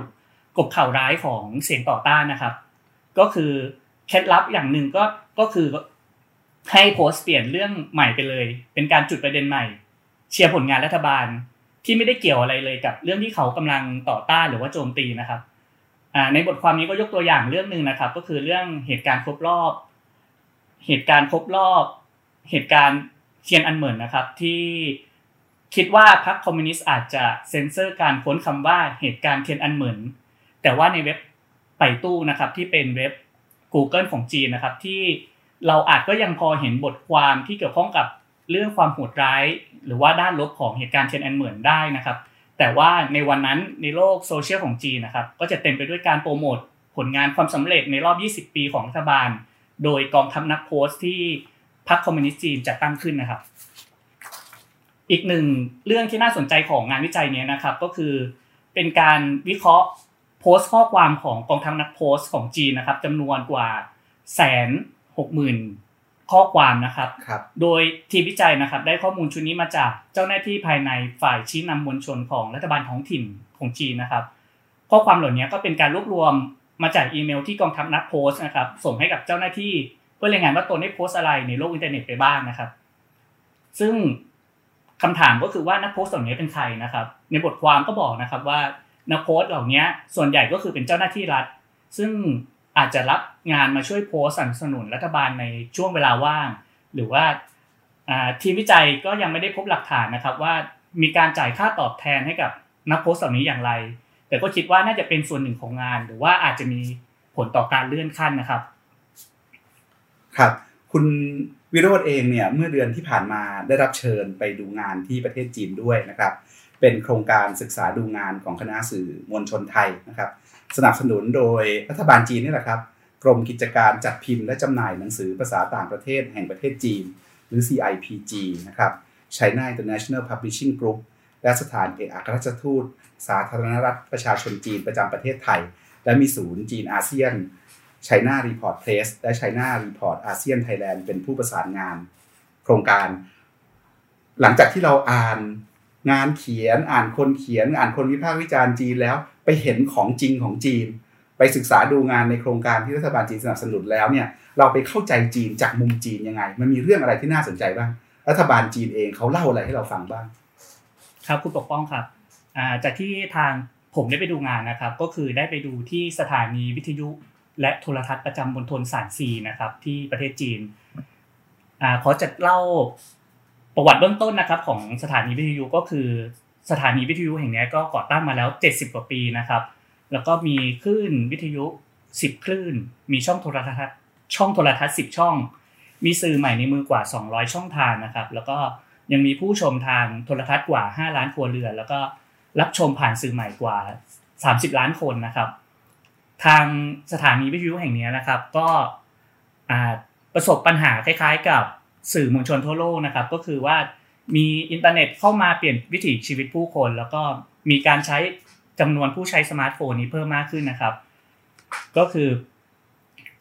กบข่าวร้ายของเสียงต่อต้านนะครับ ก็คือเคล็ดลับอย่างหนึ่งก็ก็คือ ให้โพสต์เปลี่ยนเรื่องใหม่ไปเลย เป็นการจุดประเด็นใหม่ เชียร์ผลงานรัฐบาลที่ไม่ได้เกี่ยวอะไรเลยกับเรื่องที่เขากำลังต่อต้านหรือว่าโจมตีนะครับในบทความนี้ก็ยกตัวอย่างเรื่องหนึ่งนะครับ ก็คือเรื่องเหตุการณ์ครบรอบ เหตุการณ์ครบรอบ เหตุการณ์เทียนอันเหมินนะครับ ที่คิดว่าพรรคคอมมิวนิสต์อาจจะเซ็นเซอร์การค้นคำว่าเหตุการณ์เทียนอันเหมินแต่ว่าในเว็บไปตู้นะครับที่เป็นเว็บ Google ของจีนนะครับที่ เราอาจก็ยังพอเห็นบทความที่เกี่ยวข้องกับเรื่องความโหดร้าย หรือว่าด้านลบของเหตุการณ์เชนแอนเหมือนได้นะครับ แต่ว่าในวันนั้นในโลกโซเชียลของจีนนะครับ ก็จะเต็มไปด้วยการโปรโมทผลงานความสำเร็จในรอบ 20 ปีของรัฐบาล โดยกองทัพนักโพสต์ที่พรรคคอมมิวนิสต์จีนจัดตั้งขึ้นนะครับ อีกหนึ่งเรื่องที่น่าสนใจของงานวิจัยนี้นะครับ ก็คือเป็นการวิเคราะห์โพสต์ข้อความของกองทัพนักโพสต์ของจีนนะครับจำนวนกว่าแสน หกหมื่นข้อความนะครับรบโดยทีมวิจัยนะครับได้ข้อมูลชุดนี้มาจากเจ้าหน้าที่ภายในฝ่ายชี้นำมวลชนของรัฐบาลท้องถิ่นของจีนนะครับ ข้อความเหล่านี้ก็เป็นการรวบรวมมาจากอีเมลที่กองทัพนักโพสต์นะครับส่งให้กับเจ้าหน้าที่เพื่อรายงานว่าตนได้โพสต์อะไรในโลกอินเทอร์เน็ตไปบ้างนะครับ ซึ่งคำถามก็คือว่านักโพสต์เหล่านี้เป็นใครนะครับ ในบทความก็บอกนะครับว่านักโพสต์เหล่านี้ส่วนใหญ่ก็คือเป็นเจ้าหน้าที่รัฐ ซึ่ง อาจจะรับงานมาช่วยโพสสนับสนุนรัฐบาลในช่วงเวลาว่าง หรือว่าทีมวิจัยก็ยังไม่ได้พบหลักฐานนะครับว่ามีการจ่ายค่าตอบแทนให้กับนักโพสเหล่านี้อย่างไร แต่ก็คิดว่าน่าจะเป็นส่วนหนึ่งของงาน หรือว่าอาจจะมีผลต่อการเลื่อนขั้นนะครับ ครับ คุณวิโรธเองเนี่ยเมื่อเดือนที่ผ่านมาได้รับเชิญไปดูงานที่ประเทศจีนด้วยนะครับ เป็นโครงการศึกษาดูงานของคณะสื่อมวลชนไทยนะครับ สนับสนุนโดยรัฐบาลจีนนี่แหละครับ กรมกิจการจัดพิมพ์และจำหน่ายหนังสือภาษาต่างประเทศแห่งประเทศจีน หรือ CIPG นะครับ China International Publishing Group และสถานเอกอัครราชทูต สาธารณรัฐประชาชนจีนประจำประเทศไทย และมีศูนย์จีนอาเซียน China Report Press และ China Report ASEAN Thailand เป็นผู้ประสานงาน โครงการ หลังจากที่เราอ่านงานเขียน อ่านคนเขียน อ่านคนวิพากษ์วิจารณ์จีนแล้วไปเห็นของจริงของจีน ไปศึกษาดูงานในโครงการที่รัฐบาลจีนสนับสนุนแล้วเนี่ยเราไปเข้าใจจีนจากมุมจีนยังไง มันมีเรื่องอะไรที่น่าสนใจบ้างรัฐบาลจีนเองเขาเล่าอะไรให้เราฟังบ้าง ครับคุณปกป้องครับจากที่ทางผมได้ไปดูงานนะครับ ก็คือได้ไปดูที่สถานีวิทยุ และโทรทัศน์ประจำบนทนสานซีนะครับ ที่ประเทศจีนอขอจะเล่าประวัติเบื้องต้นนะครับ ของสถานีวิทยุก็คือ สถานีวิทยุแห่งนี้ก็ก่อตั้งมาแล้ว 70 กว่าปีนะครับ แล้วก็มีคลื่นวิทยุ 10 คลื่น มีช่องโทรทัศน์ช่องโทรทัศน์ 10 ช่อง มีสื่อใหม่ในมือกว่า 200 ช่องทางนะครับ แล้วก็ยังมีผู้ชมทางโทรทัศน์กว่า 5 ล้านครัวเรือน แล้วก็รับชมผ่านสื่อใหม่กว่า 30 ล้านคนนะครับ ทางสถานีวิทยุแห่งนี้นะครับ ก็ประสบปัญหาคล้ายๆ กับสื่อมวลชนทั่วโลกนะครับ ก็คือว่า มีอินเทอร์เน็ตเข้ามาเปลี่ยนวิถีชีวิตผู้คน แล้วก็มีการใช้จำนวนผู้ใช้สมาร์ทโฟนนี้เพิ่มมากขึ้นนะครับ ก็คือ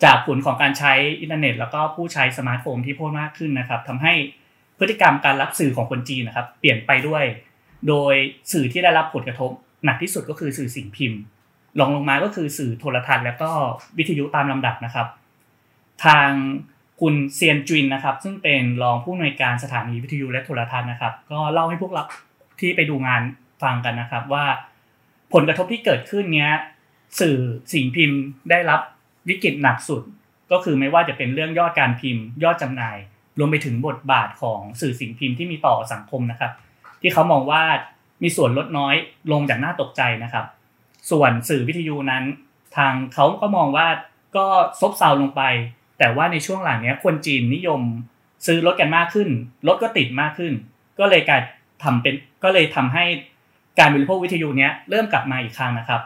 จากผลของการใช้อินเทอร์เน็ต แล้วก็ผู้ใช้สมาร์ทโฟนที่เพิ่มมากขึ้นนะครับทำให้พฤติกรรมการรับสื่อของคนจีนนะครับ เปลี่ยนไปด้วย โดยสื่อที่ได้รับผลกระทบหนักที่สุดก็คือสื่อสิ่งพิมพ์รองลงมาก็คือสื่อโทรทัศน์ แล้วก็วิทยุตามลำดับนะครับ ทาง คุณเซียนจุนนะครับ ซึ่งเป็นรองผู้อำนวยการสถานีวิทยุและโทรทัศน์นะครับ ก็เล่าให้พวกเราที่ไปดูงานฟังกันนะครับว่า ผลกระทบที่เกิดขึ้นเนี้ยสื่อสิ่งพิมพ์ได้รับวิกฤตหนักสุด ก็คือไม่ว่าจะเป็นเรื่องยอดการพิมพ์ ยอดจำหน่าย รวมไปถึงบทบาทของสื่อสิ่งพิมพ์ที่มีต่อสังคมนะครับ ที่เขามองว่ามีส่วนลดน้อยลงจากน่าตกใจนะครับ ส่วนสื่อวิทยุนั้น ทางเขาก็มองว่าก็ซบเซาลงไป แต่ว่าในช่วงหลังเนี้ยคนจีนนิยมซื้อรถกันมากขึ้น รถก็ติดมากขึ้น ก็เลยกลายทำเป็นก็เลยทำให้การบริโภควิทยุเนี้ยเริ่มกลับมาอีกครั้งนะครับ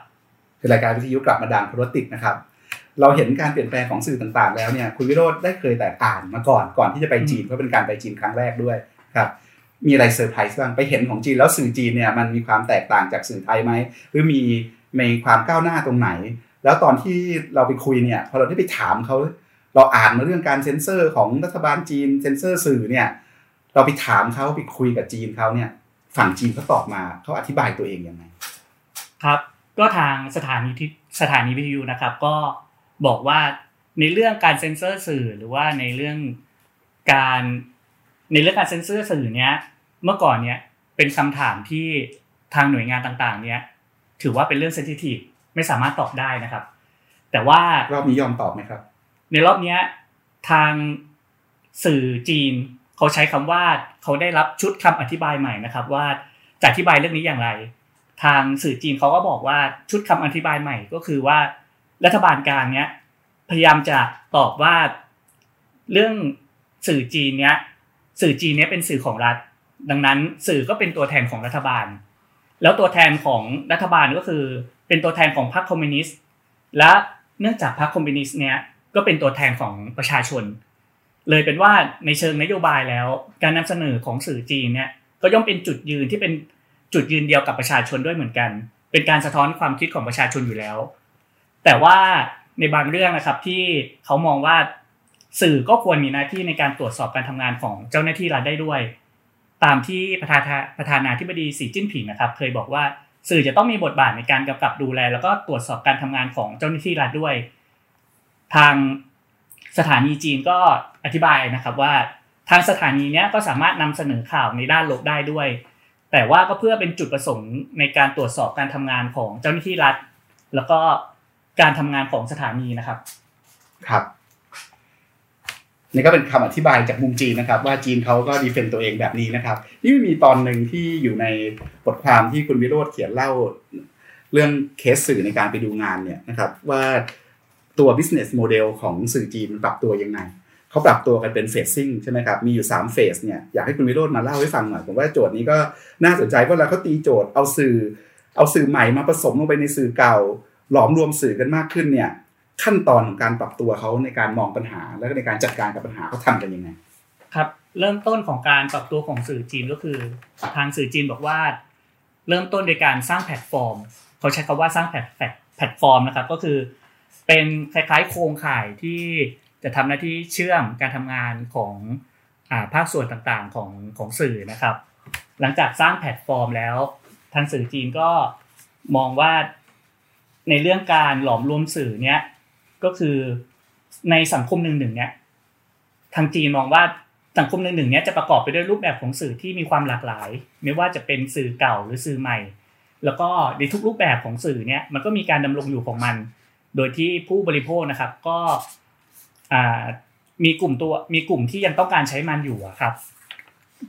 คือรายการวิทยุกลับมาดังเพราะรถติดนะครับ เราเห็นการเปลี่ยนแปลงของสื่อต่างๆ แล้วเนี่ยคุณวิโรธได้เคยแต่อ่านมาก่อนก่อนที่จะไปจีนเพราะเป็นการไปจีนครั้งแรกด้วยครับมีอะไรเซอร์ไพรส์บ้างไปเห็นของจีนแล้วสื่อจีนเนี่ยมันมีความแตกต่างจากสื่อไทยไหมหรือมีมีความก้าวหน้าตรงไหน แล้วตอนที่เราไปคุยเนี่ยพอเราได้ไปถามเขา เราอ่านมาเรื่องการเซ็นเซอร์ของรัฐบาลจีนเซ็นเซอร์สื่อเนี่ย เราไปถามเขาไปคุยกับจีนเขาเนี่ย ฝั่งจีนเขาตอบมาเขาอธิบายตัวเองยังไงครับ ก็ทางสถานีที่สถานีวิทยุนะครับ ก็บอกว่าในเรื่องการเซ็นเซอร์สื่อหรือว่าในเรื่องการในเรื่องการเซ็นเซอร์สื่อเนี้ยเมื่อก่อนเนี้ยเป็นคำถามที่ทางหน่วยงานต่างๆ เนี้ยถือว่าเป็นเรื่องเซนซิทีฟไม่สามารถตอบได้นะครับ แต่ว่ารอบนี้ยอมตอบไหมครับ ในรอบเนี้ยทางสื่อจีน เขาใช้คำว่าเขาได้รับชุดคำอธิบายใหม่นะครับ ว่าจะอธิบายเรื่องนี้อย่างไร ทางสื่อจีนเขาก็บอกว่าชุดคำอธิบายใหม่ก็คือว่า รัฐบาลกลางเนี้ยพยายามจะตอบว่าเรื่องสื่อจีนเนี้ยสื่อจีนเนี้ยเป็นสื่อของรัฐ ดังนั้นสื่อก็เป็นตัวแทนของรัฐบาล แล้วตัวแทนของรัฐบาลก็คือเป็นตัวแทนของพรรคคอมมิวนิสต์และเนื่องจากพรรคคอมมิวนิสต์เนี้ย ก็เป็นตัวแทนของประชาชน เลยเป็นว่าในเชิงนโยบายแล้ว การนำเสนอของสื่อจีนเนี่ยก็ย่อมเป็นจุดยืนที่เป็นจุดยืนเดียวกับประชาชนด้วยเหมือนกัน เป็นการสะท้อนความคิดของประชาชนอยู่แล้ว แต่ว่าในบางเรื่องนะครับที่เขามองว่าสื่อก็ควรมีหน้าที่ในการตรวจสอบการทำงานของเจ้าหน้าที่รัฐได้ด้วย ตามที่ประธานประธานาธิบดีสีจิ้นผิงนะครับ เคยบอกว่าสื่อจะต้องมีบทบาทในการกำกับดูแล แล้วก็ตรวจสอบการทำงานของเจ้าหน้าที่รัฐด้วย ทางสถานีจีนก็อธิบายนะครับว่าทางสถานีเนี้ยก็สามารถนำเสนอข่าวในด้านลบได้ด้วย แต่ว่าก็เพื่อเป็นจุดประสงค์ในการตรวจสอบการทำงานของเจ้าหน้าที่รัฐ แล้วก็การทำงานของสถานีนะครับ ครับนี่ก็เป็นคำอธิบายจากมุมจีนนะครับ ว่าจีนเขาก็ดีเฟนต์ตัวเองแบบนี้นะครับ นี่มีตอนหนึ่งที่อยู่ในบทความที่คุณวิโรธเขียนเล่า เรื่องเคสสื่อในการไปดูงานเนี่ยนะครับ ว่า ตัว business model ของสื่อจีนมันปรับตัวยังไงเขาปรับตัวกันเป็นเฟสซิ่งใช่ไหมครับ มีอยู่3เฟสเนี่ยอยากให้คุณวิโรธมาเล่าให้ฟังหน่อย ผมว่าโจทย์นี้ก็น่าสนใจเพราะเราเขาตีโจทย์เอาสื่อ เอาสื่อใหม่มาผสมลงไปในสื่อเก่า หลอมรวมสื่อกันมากขึ้นเนี่ย ขั้นตอนของการปรับตัวเขาในการมองปัญหา แล้วก็ในการจัดการกับปัญหาเขาทำกันยังไงครับเริ่มต้นของการปรับตัวของสื่อจีนก็คือ ทางสื่อจีนบอกว่า เริ่มต้นโดยการสร้างแพลตฟอร์ม เขาใช้คำว่าสร้างแพลตแพลตฟอร์มนะครับก็คือ เป็นคล้ายๆ โครงข่ายที่จะทำหน้าที่เชื่อมการทำงานของภาคส่วนต่างๆของของสื่อนะครับ หลังจากสร้างแพลตฟอร์มแล้วทางสื่อจีนก็มองว่าในเรื่องการหลอมรวมสื่อเนี้ยก็คือในสังคมหนึ่งหนึ่งเนี้ยทางจีนมองว่าสังคมหนึ่งหนึ่งเนี้ยจะประกอบไปด้วยรูปแบบของสื่อที่มีความหลากหลาย ไม่ว่าจะเป็นสื่อเก่าหรือสื่อใหม่ แล้วก็ในทุกรูปแบบของสื่อเนี้ยมันก็มีการดำรงอยู่ของมัน โดยที่ผู้บริโภคนะครับก็มีกลุ่มตัวมีกลุ่มที่ยังต้องการใช้มันอยู่ครับ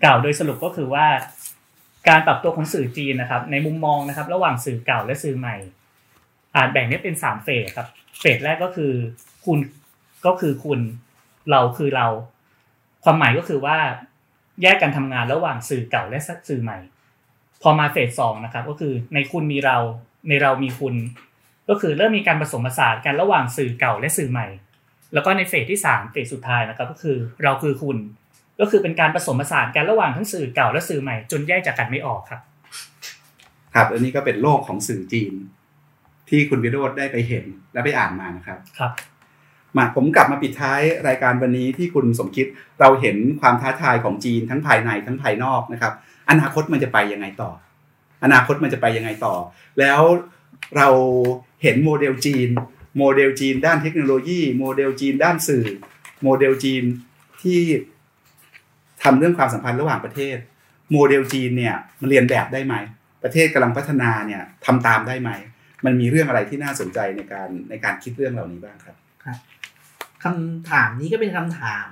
กล่าวโดยสรุปก็คือว่า การปรับตัวของสื่อจีนนะครับ ในมุมมองนะครับ ระหว่างสื่อเก่าและสื่อใหม่ อาจแบ่งได้เป็นสามเฟสครับเฟสแรกก็คือคุณก็คือคุณเราคือเรา ความหมายก็คือว่าแยกกันทำงานระหว่างสื่อเก่าและสื่อใหม่ พอมาเฟสสองนะครับ ก็คือในคุณมีเราในเรามีคุณ ก็คือเริ่มมีการผสมผสานกันระหว่างสื่อเก่าและสื่อใหม่ แล้วก็ในเฟสที่สามเฟสสุดท้ายนะครับก็คือเราคือคุณ ก็คือเป็นการผสมผสานกันระหว่างทั้งสื่อเก่าและสื่อใหม่ จนแยกจากกันไม่ออกครับ ครับอันนี้ก็เป็นโลกของสื่อจีน ที่คุณวิโรธได้ไปเห็นและไปอ่านมานะครับครับมาผมกลับมาปิดท้ายรายการวันนี้ที่คุณสมคิดเราเห็นความท้าทายของจีนทั้งภายในทั้งภายนอกนะครับ อนาคตมันจะไปยังไงต่อ อนาคตมันจะไปยังไงต่อ แล้ว เราเห็นโมเดลจีน โมเดลจีนด้านเทคโนโลยี โมเดลจีนด้านสื่อ โมเดลจีนที่ทำเรื่องความสัมพันธ์ระหว่างประเทศ โมเดลจีนเนี่ยมันเลียนแบบได้ไหม ประเทศกำลังพัฒนาเนี่ยทำตามได้ไหม มันมีเรื่องอะไรที่น่าสนใจในการในการคิดเรื่องเหล่านี้บ้างครับคำถามนี้ก็เป็นคำถาม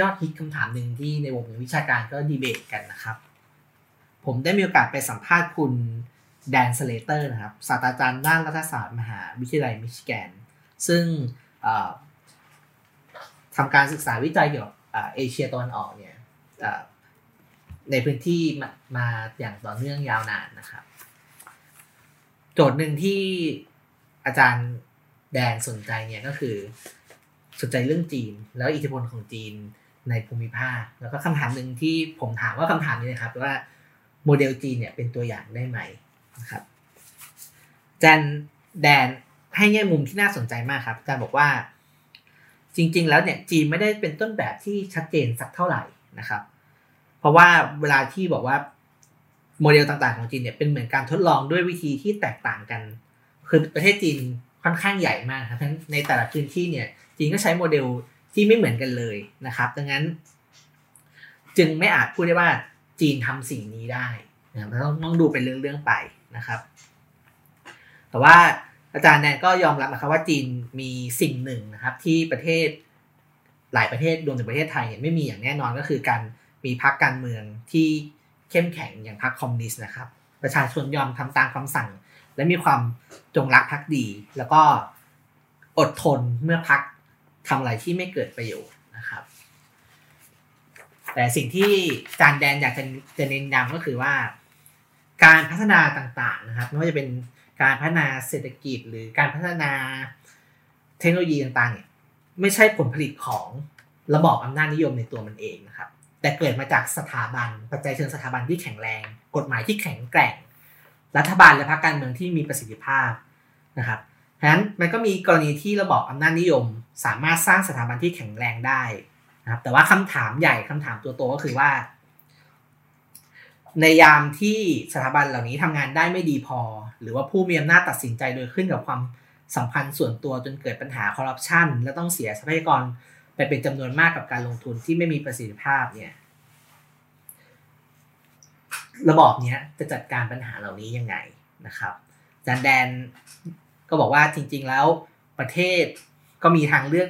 ยอดฮิตคำถามหนึ่งที่ในวงวิชาการก็ดีเบตกันนะครับ ผมได้มีโอกาสไปสัมภาษณ์คุณ แดนสเลเตอร์นะครับศาสตราจารย์ด้านรัฐศาสตร์มหาวิทยาลัยมิชิแกน ซึ่งทำการศึกษาวิจัยเกี่ยวกับเอเชียตะวันออกเนี่ยในพื้นที่มามาอย่างต่อเนื่องยาวนานนะครับ โจทย์หนึ่งที่อาจารย์แดนสนใจเนี่ยก็คือสนใจเรื่องจีน แล้วอิทธิพลของจีนในภูมิภาค แล้วก็คำถามหนึ่งที่ผมถามว่าคำถามนี้นะครับว่าโมเดลจีนเนี่ยเป็นตัวอย่างได้ไหม นะครับแจนแดนให้แง่มุมที่น่าสนใจมากครับอาจารย์บอกว่า จริง ๆ แล้วเนี่ยจีนไม่ได้เป็นต้นแบบที่ชัดเจนสักเท่าไหร่นะครับ เพราะว่าเวลาที่บอกว่าโมเดลต่างๆของจีนเนี่ยเป็นเหมือนการทดลองด้วยวิธีที่แตกต่างกัน คือประเทศจีนค่อนข้างใหญ่มากครับทั้งในแต่ละพื้นที่เนี่ยจีนก็ใช้โมเดลที่ไม่เหมือนกันเลยนะครับ ดังนั้น จึงไม่อาจพูดได้ว่าจีนทำสิ่งนี้ได้นะต้องต้องดูเป็นเรื่องๆไป นะครับ แต่ว่าอาจารย์แนนก็ยอมรับนะครับว่าจีนมีสิ่งหนึ่งนะครับ ที่ประเทศหลายประเทศรวมถึงประเทศไทยไม่มีอย่างแน่นอนก็คือการมีพรรคการเมืองที่เข้มแข็งอย่างพรรคคอมมิวนิสต์นะครับ ประชาชนยอมทำตามคำสั่ง และมีความจงรักภักดี แล้วก็อดทนเมื่อพรรคทำอะไรที่ไม่เกิดประโยชน์นะครับ แต่สิ่งที่จานแดนอยากจะจะเน้นย้ำก็คือว่า การพัฒนาต่างๆนะครับไม่ว่าจะเป็นการพัฒนาเศรษฐกิจหรือการพัฒนาเทคโนโลยีต่างๆเนี่ยไม่ใช่ผลผลิตของระบอบอำนาจนิยมในตัวมันเองนะครับ แต่เกิดมาจากสถาบันปัจจัยเชิงสถาบันที่แข็งแรง กฎหมายที่แข็งแกร่ง รัฐบาลและพรรคการเมืองที่มีประสิทธิภาพนะครับฉะนั้นมันก็มีกรณีที่ระบอบอำนาจนิยม สามารถสร้างสถาบันที่แข็งแรงได้นะครับแต่ว่าคำถามใหญ่คำถามตัวโตก็คือว่า ในยามที่สถาบันเหล่านี้ทำงานได้ไม่ดีพอ หรือว่าผู้มีอำนาจตัดสินใจโดยขึ้นกับความสัมพันธ์ส่วนตัวจนเกิดปัญหาคอร์รัปชันและต้องเสียทรัพยากรไปเป็นจำนวนมากกับการลงทุนที่ไม่มีประสิทธิภาพเนี่ย ระบอบนี้จะจัดการปัญหาเหล่านี้ยังไงนะครับจานแดนก็บอกว่าจริง ๆแล้วประเทศก็มีทางเลือก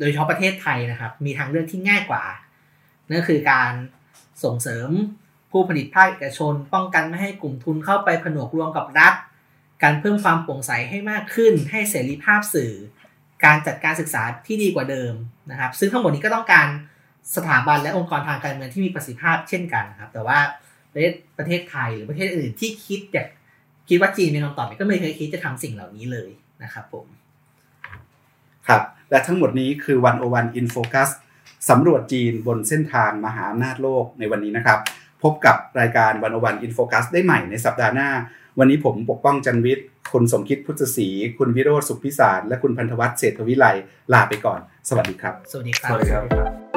โดยเฉพาะประเทศไทยนะครับ มีทางเลือกที่ง่ายกว่านั่นคือการส่งเสริม ผู้ผลิตภาคเอกชน ป้องกันไม่ให้กลุ่มทุนเข้าไปผนวกรวมกับรัฐ การเพิ่มความโปร่งใสให้มากขึ้น ให้เสรีภาพสื่อ การจัดการศึกษาที่ดีกว่าเดิมนะครับ ซึ่งทั้งหมดนี้ก็ต้องการสถาบันและองค์กรทางการเมืองที่มีประสิทธิภาพเช่นกันครับ แต่ว่าประเทศประเทศไทยหรือประเทศอื่นที่คิดอยากคิดว่าจีนเป็นคำตอบก็ไม่เคยคิดจะทำสิ่งเหล่านี้เลยนะครับผม ครับ และทั้งหมดนี้คือ One O One In Focus สำรวจจีนบนเส้นทางมหาอำนาจโลกในวันนี้นะครับ พบกับรายการ One O One In Focus ได้ใหม่ในสัปดาห์หน้า วันนี้ผมปกป้องจันวิทย์ คุณสมคิดพุทธศรีคุณวิโรธสุขพิสาร และคุณพันธวัฒน์เศรษฐวิไลลาไปก่อน สวัสดีครับ สวัสดีครับสวัสดีครับ